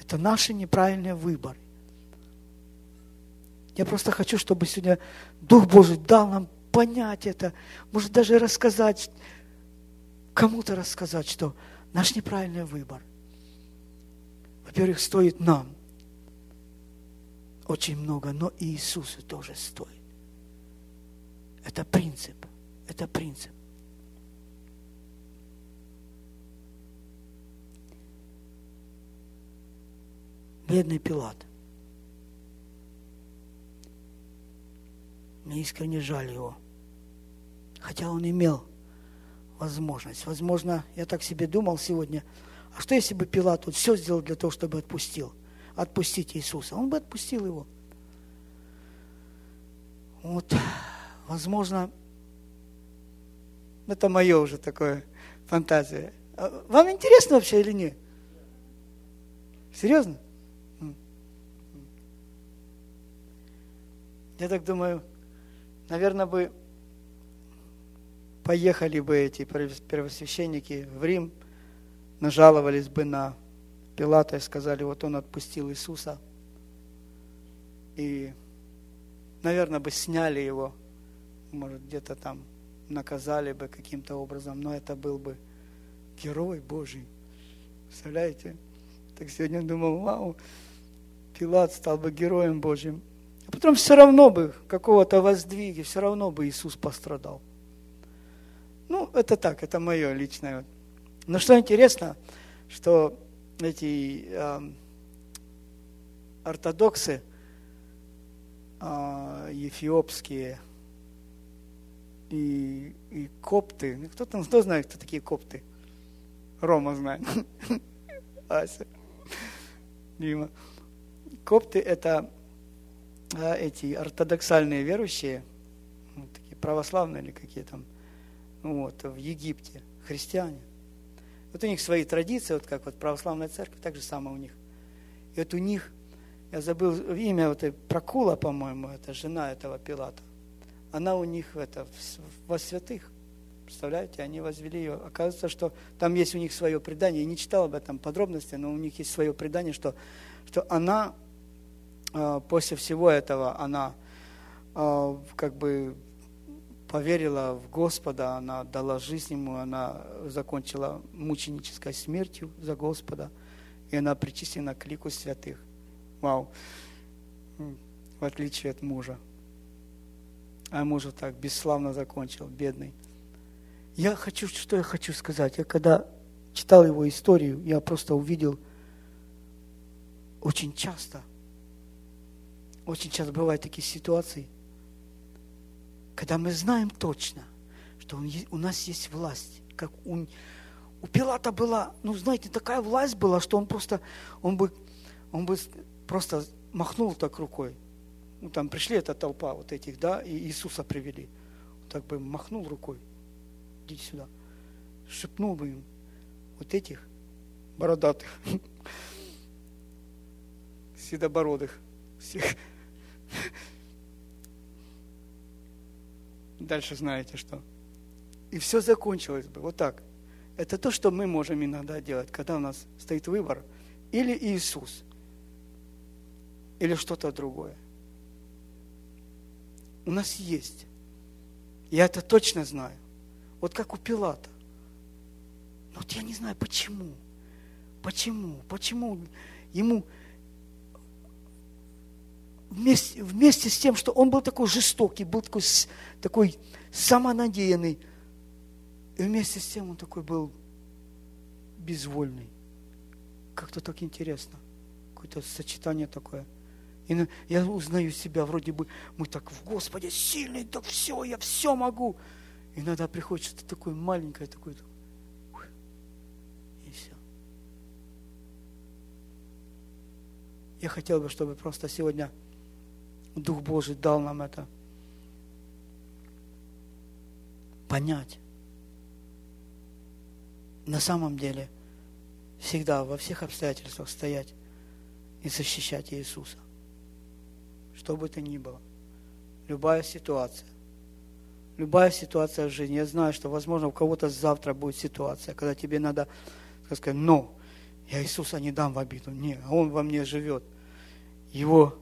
Это наши неправильные выборы. Я просто хочу, чтобы сегодня Дух Божий дал нам понять это, может даже рассказать, кому-то рассказать, что наш неправильный выбор, во-первых, стоит нам очень много, но и Иисусу тоже стоит. Это принцип, это принцип. Бедный Пилат. Мне искренне жаль его. Хотя он имел возможность. Возможно, я так себе думал сегодня, а что если бы Пилат вот все сделал для того, чтобы отпустил? Отпустить Иисуса. Он бы отпустил его. Вот, возможно, это мое уже такое фантазия. А вам интересно вообще или нет? Серьезно? Я так думаю, наверное, бы поехали бы эти первосвященники в Рим, нажаловались бы на Пилата и сказали, вот он отпустил Иисуса. И, наверное, бы сняли его, может, где-то там наказали бы каким-то образом, но это был бы герой Божий. Представляете? Так сегодня думал, вау, Пилат стал бы героем Божьим. А потом все равно бы какого-то воздвиги, все равно бы Иисус пострадал. Ну, это так, это мое личное. Но что интересно, что эти э, ортодоксы, э, эфиопские и, и копты, ну, кто там, кто знает, кто такие копты? Рома знает. Ася. Дима. Копты это а, эти ортодоксальные верующие, ну, такие православные или какие там, вот, в Египте, христиане. Вот у них свои традиции, вот как вот православная церковь, так же самое у них. И вот у них, я забыл имя, вот Прокула, по-моему, это жена этого Пилата. Она у них это, во святых. Представляете, они возвели ее. Оказывается, что там есть у них свое предание. Я не читал об этом подробности, но у них есть свое предание, что, что она а, после всего этого она а, как бы поверила в Господа, она дала жизнь Ему, она закончила мученической смертью за Господа, и она причислена к лику святых. Вау! В отличие от мужа. А муж так бесславно закончил, бедный. Я хочу, что я хочу сказать. Я когда читал его историю, я просто увидел очень часто – очень часто бывают такие ситуации, когда мы знаем точно, что у нас есть власть, как у, у Пилата была, ну, знаете, такая власть была, что он просто, он бы, он бы просто махнул так рукой. Ну, там пришли эта толпа вот этих, да, и Иисуса привели. Он так бы махнул рукой. Идите сюда. Шепнул бы им вот этих бородатых, седобородых всех Дальше знаете что. И все закончилось бы вот так. Это то, что мы можем иногда делать, когда у нас стоит выбор. Или Иисус, или что-то другое. У нас есть. Я это точно знаю. Вот как у Пилата. Но вот я не знаю, почему. Почему? Почему ему вместе, вместе с тем, что он был такой жестокий, был такой, такой самонадеянный, и вместе с тем он такой был безвольный. Как-то так интересно. Какое-то сочетание такое. И я узнаю себя, вроде бы, мы так в Господе сильный, да все, я все могу. Иногда приходит что-то такое маленькое, такое, и все. Я хотел бы, чтобы просто сегодня Дух Божий дал нам это понять. На самом деле, всегда, во всех обстоятельствах стоять и защищать Иисуса. Что бы то ни было. Любая ситуация. Любая ситуация в жизни. Я знаю, что, возможно, у кого-то завтра будет ситуация, когда тебе надо сказать, но я Иисуса не дам в обиду. Не, а Он во мне живет. Его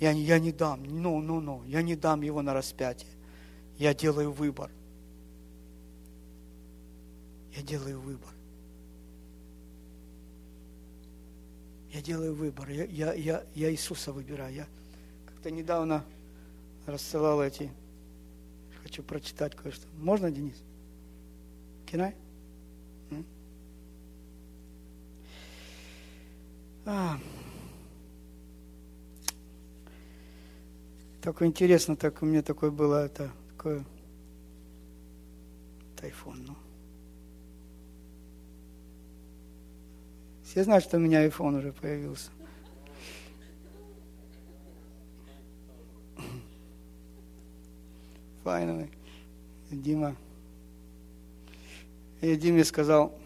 я, я не дам, ну, ну, ну, я не дам его на распятие. Я делаю выбор. Я делаю выбор. Я делаю выбор. Я, я, я, я Иисуса выбираю. Я как-то недавно рассылал эти. Хочу прочитать кое-что. Можно, Денис? Can А. Так интересно, так у меня такое было, это такое тайфун, ну. Все знают, что у меня iPhone уже появился. Finally. Дима. И Диме сказал,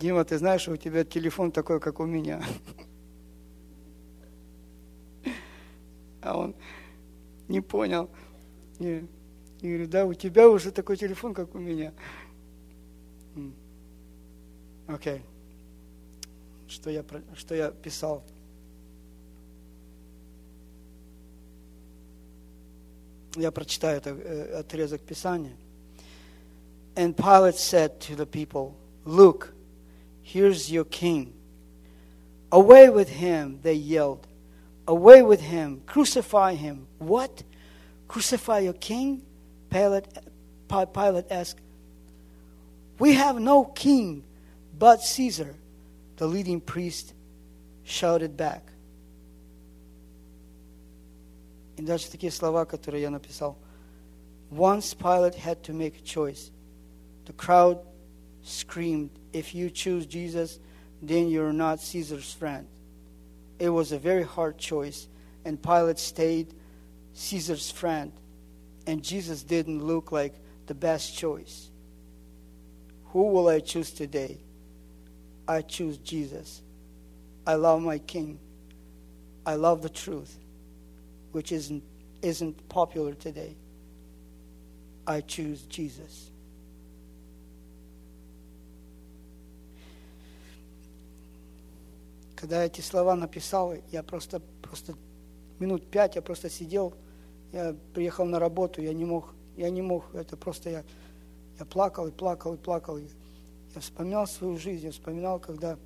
Дима, ты знаешь, что у тебя телефон такой, как у меня. А он не понял. И, и говорю, да, у тебя уже такой телефон, как у меня. Окей. Okay что я, что я писал. Я прочитаю это, э, отрезок Писания. And Pilate said to the people, Look, here's your king. Away with him, they yelled. Away with him, crucify him. What? Crucify your king? Pilate, Pilate asked. We have no king but Caesar the leading priest shouted back. И дальше такие слова, которые я написал. Once Pilate had to make a choice. The crowd screamed, If you choose Jesus, then you're not Caesar's friend. It was a very hard choice, and Pilate stayed Caesar's friend, and Jesus didn't look like the best choice. Who will I choose today? I choose Jesus. I love my King. I love the truth, which isn't, isn't popular today. I choose Jesus. Когда эти слова написал, я просто, просто минут пять я просто сидел, я приехал на работу, я не мог, я не мог, это просто я, я плакал и плакал и плакал. Я вспоминал свою жизнь, я вспоминал, когда,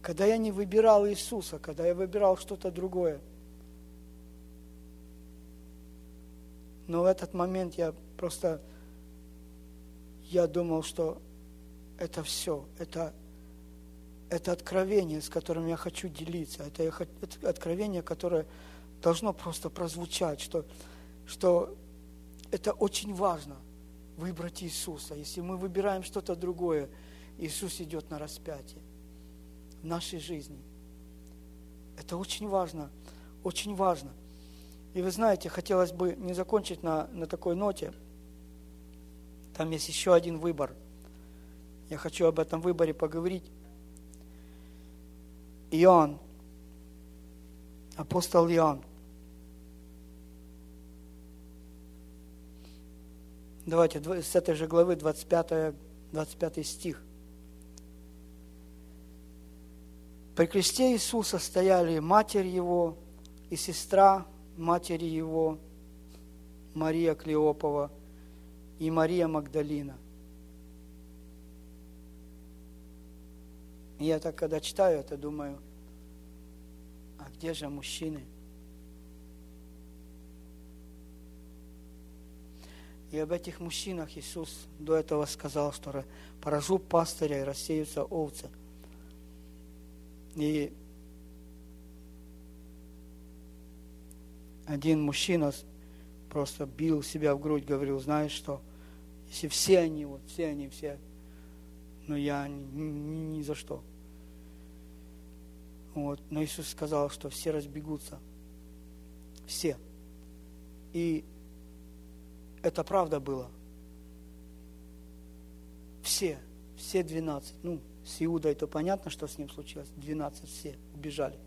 когда я не выбирал Иисуса, когда я выбирал что-то другое. Но в этот момент я просто, я думал, что это все, это, это откровение, с которым я хочу делиться, это, это откровение, которое должно просто прозвучать, что, что это очень важно – выбрать Иисуса. Если мы выбираем что-то другое, Иисус идет на распятие в нашей жизни. Это очень важно, очень важно. И вы знаете, хотелось бы не закончить на, на такой ноте. Там есть еще один выбор. Я хочу об этом выборе поговорить. Иоанн, апостол Иоанн, Давайте с этой же главы 25, 25 стих. При кресте Иисуса стояли матерь Его и сестра матери Его, Мария Клеопова и Мария Магдалина. Я так, когда читаю это, думаю, а где же мужчины? И об этих мужчинах Иисус до этого сказал, что поражу пастыря и рассеются овцы. И один мужчина просто бил себя в грудь, говорил, знаешь что, если все они, вот все они, все, но я ни, ни, ни за что. Вот. Но Иисус сказал, что все разбегутся. Все. И это правда было. Все, все 12. Ну, с Иудой то понятно, что с ним случилось. 12 все убежали.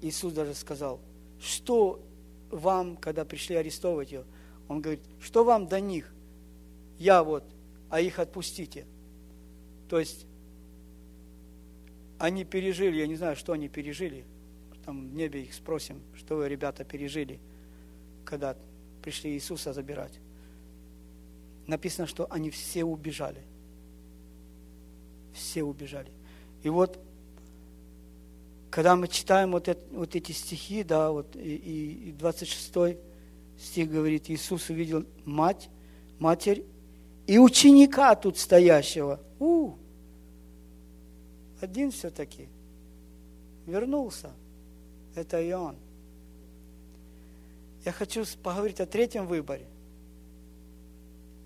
Иисус даже сказал, что вам, когда пришли арестовывать ее, он говорит, что вам до них? Я вот, а их отпустите. То есть они пережили, я не знаю, что они пережили. Там в небе их спросим, что вы, ребята, пережили, когда пришли Иисуса забирать. Написано, что они все убежали. Все убежали. И вот, когда мы читаем вот, это, вот эти стихи, да, вот и, и 26 стих говорит, Иисус увидел мать, матерь и ученика тут стоящего. У, один все-таки вернулся. Это и он. Я хочу поговорить о третьем выборе.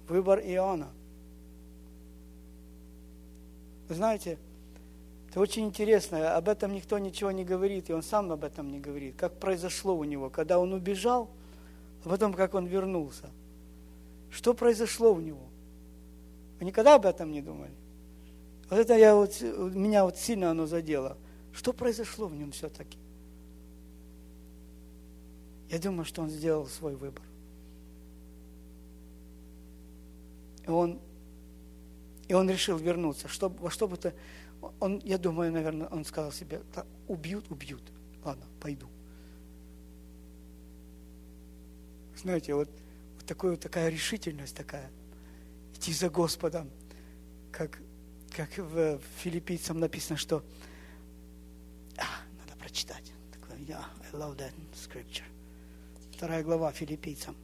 Выбор Иоанна. Вы знаете, это очень интересно, об этом никто ничего не говорит, и он сам об этом не говорит. Как произошло у него, когда он убежал, а потом как он вернулся. Что произошло у него? Вы никогда об этом не думали? Вот это я вот, меня вот сильно оно задело. Что произошло в нем все-таки? Я думаю, что он сделал свой выбор. И он, и он решил вернуться. Что, во что бы то... Он, я думаю, наверное, он сказал себе, убьют, убьют. Ладно, пойду. Знаете, вот, вот, такой, такая решительность такая. Идти за Господом. Как, как в филиппийцам написано, что... А, надо прочитать. Yeah, I love that scripture. Вторая глава филиппийцам.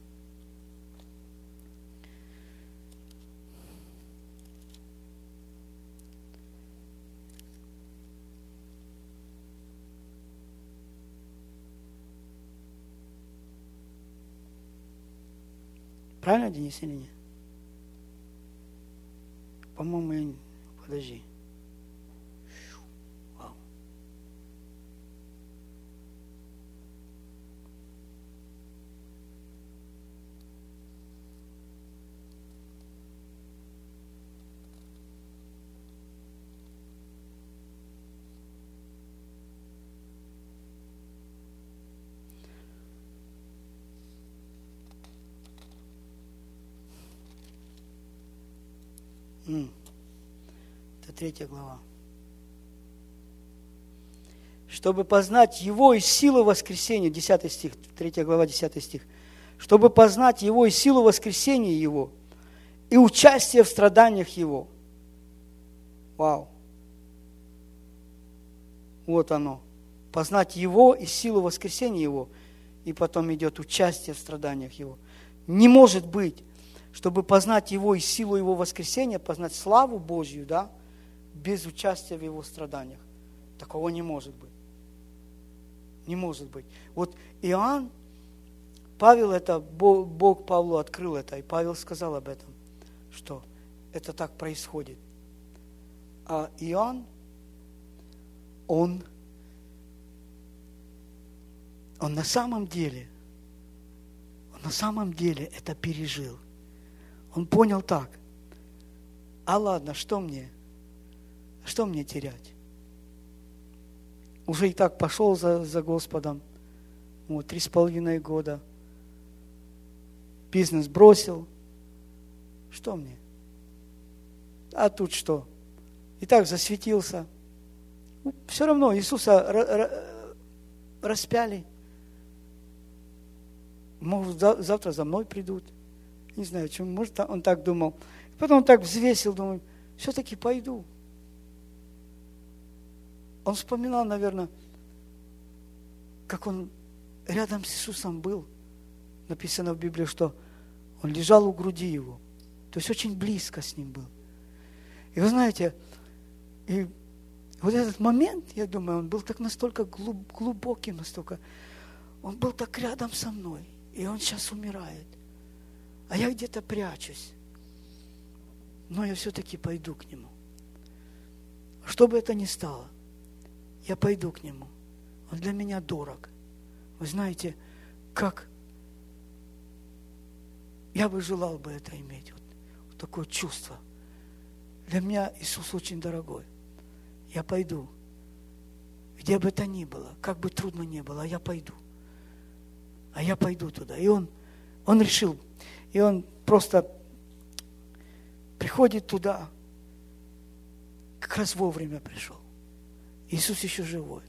Правильно, Денис, или нет? По-моему. Подожди. 23 глава. Чтобы познать Его и силу воскресения, 10 стих, 3 глава, 10 стих. Чтобы познать Его и силу воскресения Его, и участие в страданиях Его. Вау. Вот оно. Познать Его и силу воскресения Его. И потом идет участие в страданиях Его. Не может быть, чтобы познать Его и силу Его воскресения, познать славу Божью, да, без участия в Его страданиях. Такого не может быть. Не может быть. Вот Иоанн, Павел это, Бог Павлу открыл это, и Павел сказал об этом, что это так происходит. А Иоанн, он, он на самом деле, он на самом деле это пережил – он понял так. А ладно, что мне? Что мне терять? Уже и так пошел за, за Господом. Вот, три с половиной года. Бизнес бросил. Что мне? А тут что? И так засветился. Все равно Иисуса распяли. Может, завтра за мной придут. Не знаю, почему, может, он так думал. Потом он так взвесил, думаю, все-таки пойду. Он вспоминал, наверное, как он рядом с Иисусом был. Написано в Библии, что он лежал у груди его. То есть очень близко с ним был. И вы знаете, и вот этот момент, я думаю, он был так настолько глубоким, настолько, он был так рядом со мной, и он сейчас умирает а я где-то прячусь. Но я все-таки пойду к нему. Что бы это ни стало, я пойду к нему. Он для меня дорог. Вы знаете, как я бы желал бы это иметь, вот, вот такое чувство. Для меня Иисус очень дорогой. Я пойду, где бы это ни было, как бы трудно ни было, я пойду. а я пойду туда. И он, он решил, и он просто приходит туда, как раз вовремя пришел. Иисус еще живой.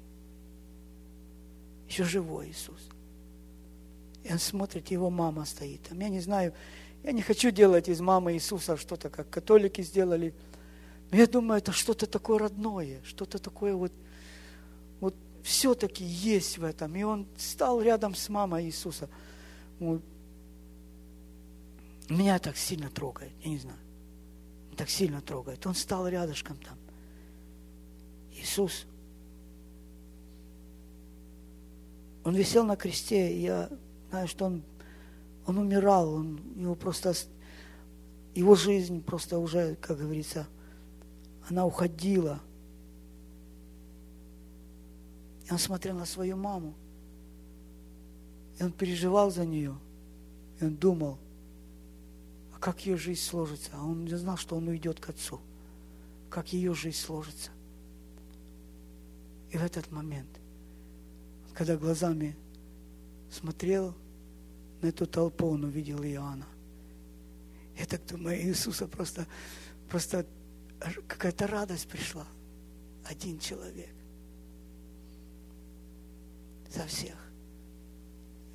Еще живой Иисус. И он смотрит, его мама стоит там. Я не знаю, я не хочу делать из мамы Иисуса что-то, как католики сделали. Но я думаю, это что-то такое родное, что-то такое вот, вот все-таки есть в этом. И он стал рядом с мамой Иисуса. Меня так сильно трогает, я не знаю. Так сильно трогает. Он стал рядышком там. Иисус. Он висел на кресте, и я знаю, что он, он умирал, он, его просто, его жизнь просто уже, как говорится, она уходила. И он смотрел на свою маму, и он переживал за нее, и он думал, а как ее жизнь сложится. А он не знал, что он уйдет к отцу, как ее жизнь сложится. И в этот момент, когда глазами смотрел на эту толпу, он увидел Иоанна. Я так думаю, Иисуса просто, просто какая-то радость пришла. Один человек. За всех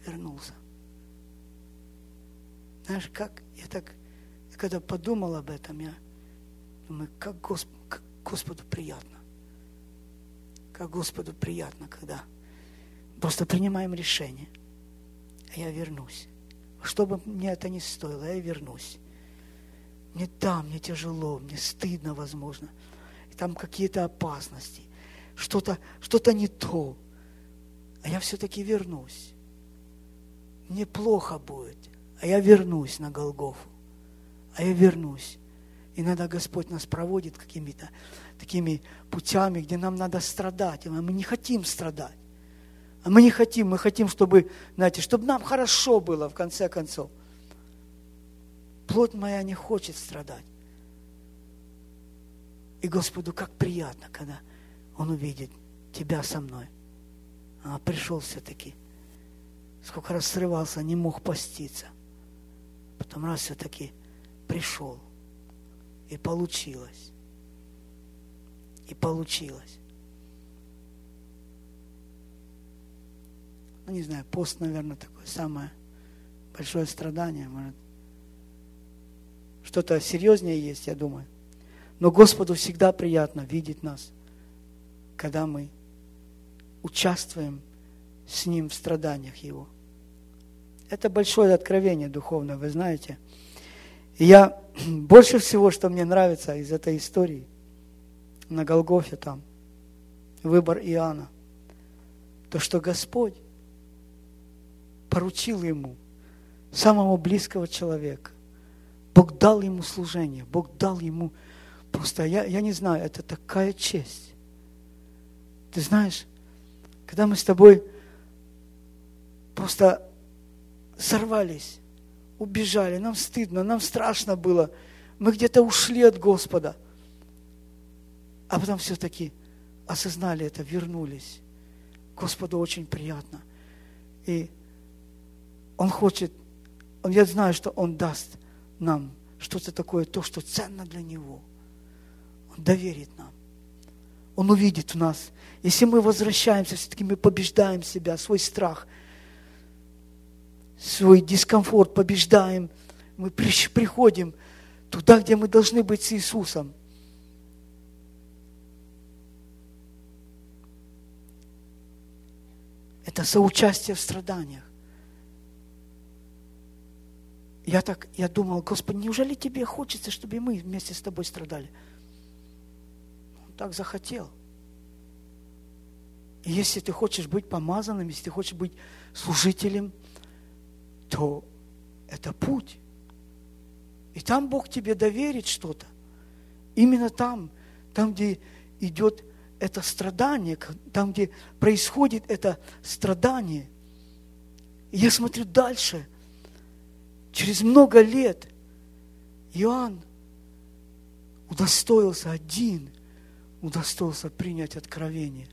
вернулся. Знаешь, как я так, когда подумал об этом, я думаю, как, Госп, как Господу приятно. Как Господу приятно, когда просто принимаем решение – я вернусь. Что бы мне это ни стоило, я вернусь. Мне там, мне тяжело, мне стыдно, возможно. И там какие-то опасности, что-то что не то. А я все-таки вернусь. Мне плохо будет, а я вернусь на Голгофу. А я вернусь. Иногда Господь нас проводит какими-то такими путями, где нам надо страдать, а мы не хотим страдать. Мы не хотим, мы хотим, чтобы, знаете, чтобы нам хорошо было в конце концов. Плоть моя не хочет страдать. И Господу как приятно, когда Он увидит тебя со мной. А пришел все-таки. Сколько раз срывался, не мог поститься. Потом раз все-таки пришел. И получилось. И получилось. Ну не знаю, пост, наверное, такое самое большое страдание, может. Что-то серьезнее есть, я думаю. Но Господу всегда приятно видеть нас, когда мы участвуем с Ним в страданиях Его. Это большое откровение духовное, вы знаете. И я больше всего, что мне нравится из этой истории, на Голгофе там, выбор Иоанна, то, что Господь поручил ему самого близкого человека. Бог дал ему служение, Бог дал ему просто, я, я не знаю, это такая честь. Ты знаешь, когда мы с тобой просто сорвались, убежали, нам стыдно, нам страшно было, мы где-то ушли от Господа, а потом все-таки осознали это, вернулись. Господу очень приятно. И он хочет, я знаю, что Он даст нам что-то такое, то, что ценно для Него. Он доверит нам. Он увидит в нас. Если мы возвращаемся, все-таки мы побеждаем себя, свой страх, свой дискомфорт побеждаем, мы приходим туда, где мы должны быть с Иисусом. Это соучастие в страданиях я так, я думал, Господи, неужели тебе хочется, чтобы мы вместе с тобой страдали? Он так захотел. И если ты хочешь быть помазанным, если ты хочешь быть служителем, то это путь. И там Бог тебе доверит что-то. Именно там, там, где идет это страдание, там, где происходит это страдание. И я смотрю дальше – Через много лет Иоанн удостоился один, удостоился принять откровение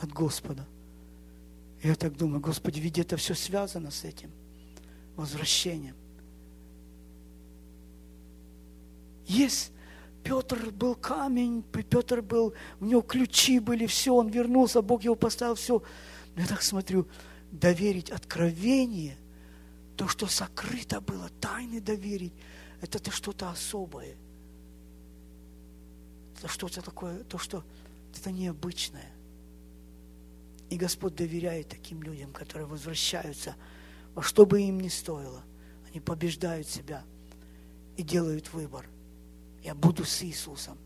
от Господа. Я так думаю, Господи, ведь это все связано с этим возвращением. Есть Петр был камень, Петр был, у него ключи были, все, он вернулся, Бог его поставил, все. Но я так смотрю, доверить откровение, то, что сокрыто было, тайны доверить, это, это что-то особое. Это что-то такое, то, что это необычное. И Господь доверяет таким людям, которые возвращаются, во что бы им ни стоило. Они побеждают себя и делают выбор. Я буду с Иисусом,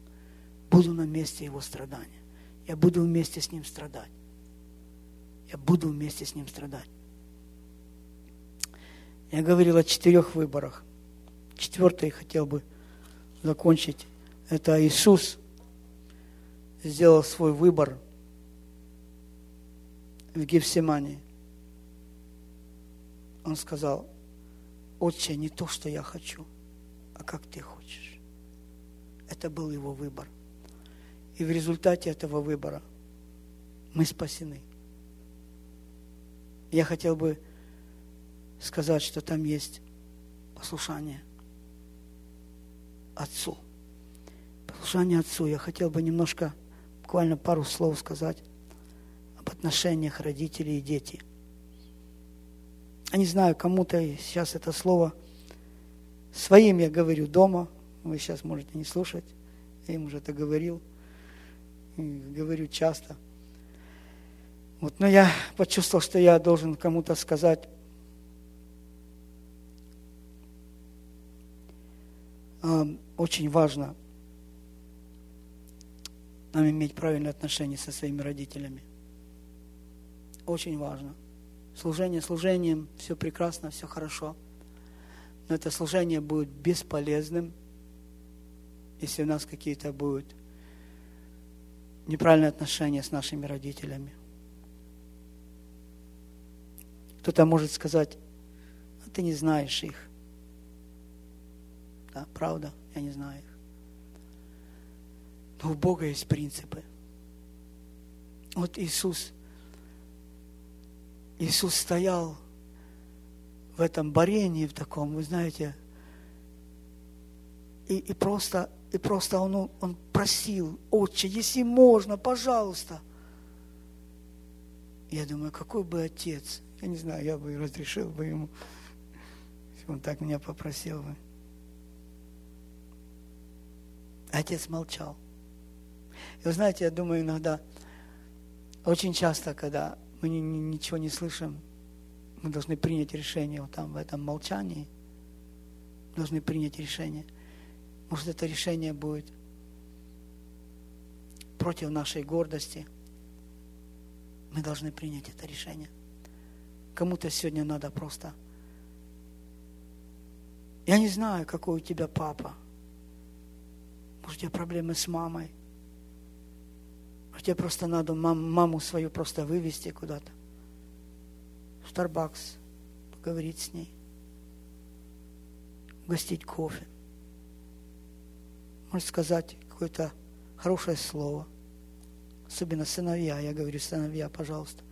буду на месте Его страдания. Я буду вместе с Ним страдать. Я буду вместе с Ним страдать. Я говорил о четырех выборах. Четвертый хотел бы закончить. Это Иисус сделал свой выбор в Гефсимании. Он сказал, Отче, не то, что я хочу, а как ты хочешь. Это был его выбор. И в результате этого выбора мы спасены. Я хотел бы сказать, что там есть послушание Отцу. Послушание Отцу. Я хотел бы немножко, буквально пару слов сказать об отношениях родителей и детей. Я не знаю, кому-то сейчас это слово своим я говорю дома, вы сейчас можете не слушать. Я им уже это говорил. Говорю часто. Вот, но я почувствовал, что я должен кому-то сказать. Очень важно нам иметь правильные отношения со своими родителями. Очень важно. Служение служением, все прекрасно, все хорошо. Но это служение будет бесполезным – если у нас какие-то будут неправильные отношения с нашими родителями. Кто-то может сказать, а ты не знаешь их. Да, правда, я не знаю их. Но у Бога есть принципы. Вот Иисус, Иисус стоял в этом борении, в таком, вы знаете, и, и просто и просто он, он просил, отче, если можно, пожалуйста. Я думаю, какой бы отец, я не знаю, я бы разрешил бы ему, если он так меня попросил бы. Отец молчал. И вы знаете, я думаю иногда, очень часто, когда мы ни, ни, ничего не слышим, мы должны принять решение вот там, в этом молчании, должны принять решение – может, это решение будет против нашей гордости. Мы должны принять это решение. Кому-то сегодня надо просто... Я не знаю, какой у тебя папа. У тебя проблемы с мамой. Может, тебе просто надо мам, маму свою просто вывести куда-то. В Starbucks, поговорить с ней. Угостить кофе может сказать какое-то хорошее слово. Особенно сыновья. Я говорю, сыновья, пожалуйста.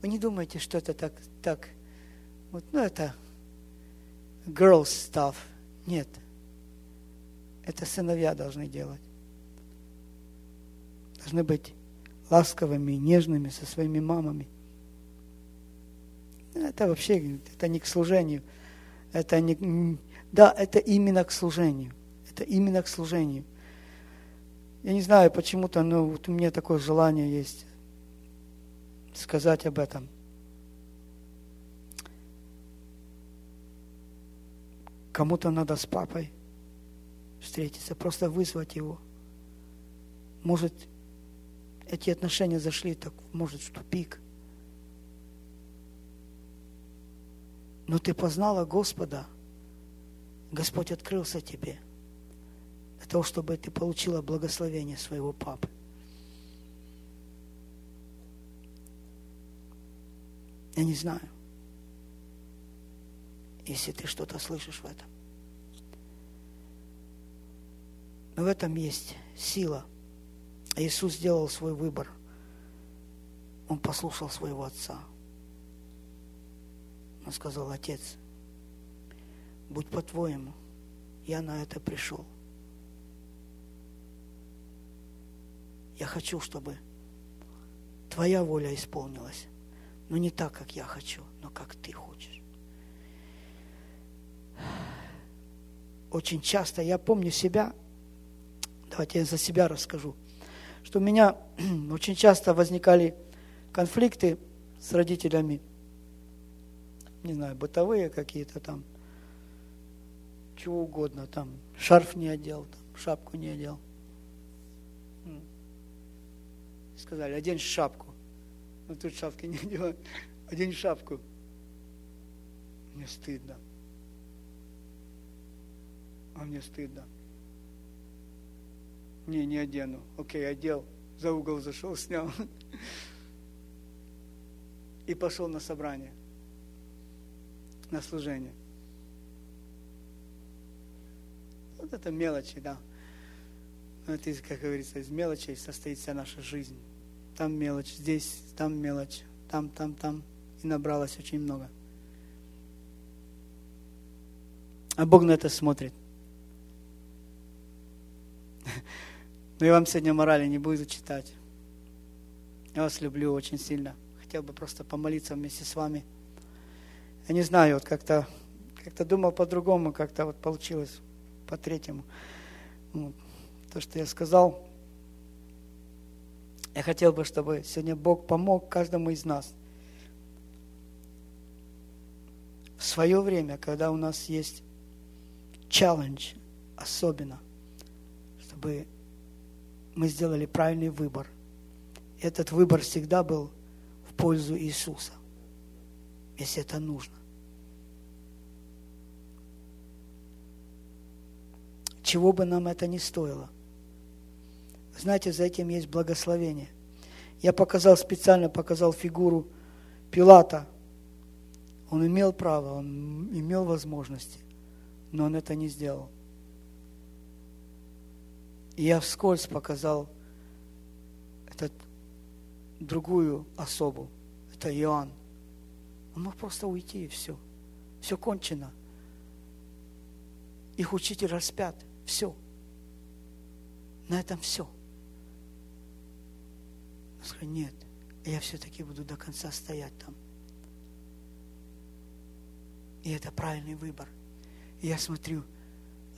Вы не думайте, что это так, так вот, ну это girls stuff. Нет. Это сыновья должны делать. Должны быть ласковыми, нежными со своими мамами. Это вообще, это не к служению. Это не, да, это именно к служению. Это именно к служению. Я не знаю, почему-то, но вот у меня такое желание есть сказать об этом. Кому-то надо с папой встретиться, просто вызвать его. Может, эти отношения зашли так, может, в тупик – но ты познала Господа, Господь открылся тебе для того, чтобы ты получила благословение своего папы. Я не знаю, если ты что-то слышишь в этом. Но в этом есть сила Иисус сделал свой выбор. Он послушал своего отца. Он сказал, отец, будь по-твоему, я на это пришел. Я хочу, чтобы твоя воля исполнилась, но не так, как я хочу, но как ты хочешь. Очень часто, я помню себя, давайте я за себя расскажу, что у меня очень часто возникали конфликты с родителями, не знаю, бытовые какие-то там, чего угодно, там, шарф не одел, там, шапку не одел. Сказали, одень шапку. Ну, тут шапки не одевают. Одень шапку. Мне стыдно. А мне стыдно. Не, не одену. Окей, одел. За угол зашел, снял. И пошел на собрание. На служение. Вот это мелочи, да. Но это, как говорится, из мелочей состоит вся наша жизнь. Там мелочь, здесь, там мелочь, там, там, там. И набралось очень много. А Бог на это смотрит. Но я вам сегодня морали не буду читать. Я вас люблю очень сильно. Хотел бы просто помолиться вместе с вами. Я не знаю, вот как-то как думал по-другому, как-то вот получилось по-третьему. Вот. То, что я сказал, я хотел бы, чтобы сегодня Бог помог каждому из нас. В свое время, когда у нас есть челлендж, особенно, чтобы мы сделали правильный выбор. Этот выбор всегда был в пользу Иисуса, если это нужно. Чего бы нам это ни стоило. Знаете, за этим есть благословение. Я показал, специально показал фигуру Пилата. Он имел право, он имел возможности, но он это не сделал. И я вскользь показал этот другую особу. Это Иоанн. Он мог просто уйти и все. Все кончено. Их учитель распят. Все. На этом все. Он сказал, нет, я все-таки буду до конца стоять там. И это правильный выбор. И я смотрю,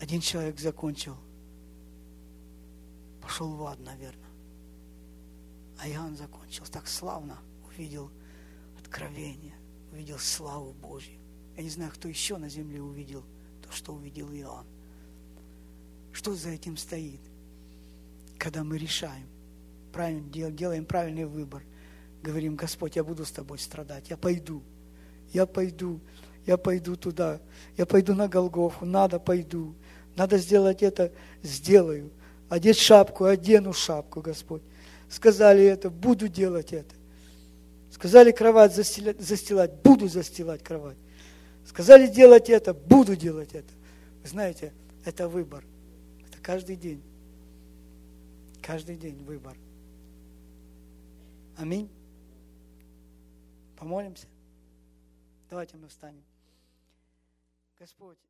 один человек закончил, пошел в ад, наверное. А Иоанн закончил так славно, увидел откровение, увидел славу Божью. Я не знаю, кто еще на земле увидел то, что увидел Иоанн. Что за этим стоит? Когда мы решаем, правильно, делаем правильный выбор, говорим, Господь, я буду с тобой страдать, я пойду, я пойду, я пойду туда, я пойду на Голгофу, надо, пойду, надо сделать это, сделаю одеть шапку, одену шапку, Господь. Сказали это, буду делать это. Сказали кровать застилать, застилать, буду застилать кровать. Сказали делать это, буду делать это. Вы знаете, это выбор. Это каждый день. Каждый день выбор. Аминь. Помолимся. Давайте мы встанем. Господь.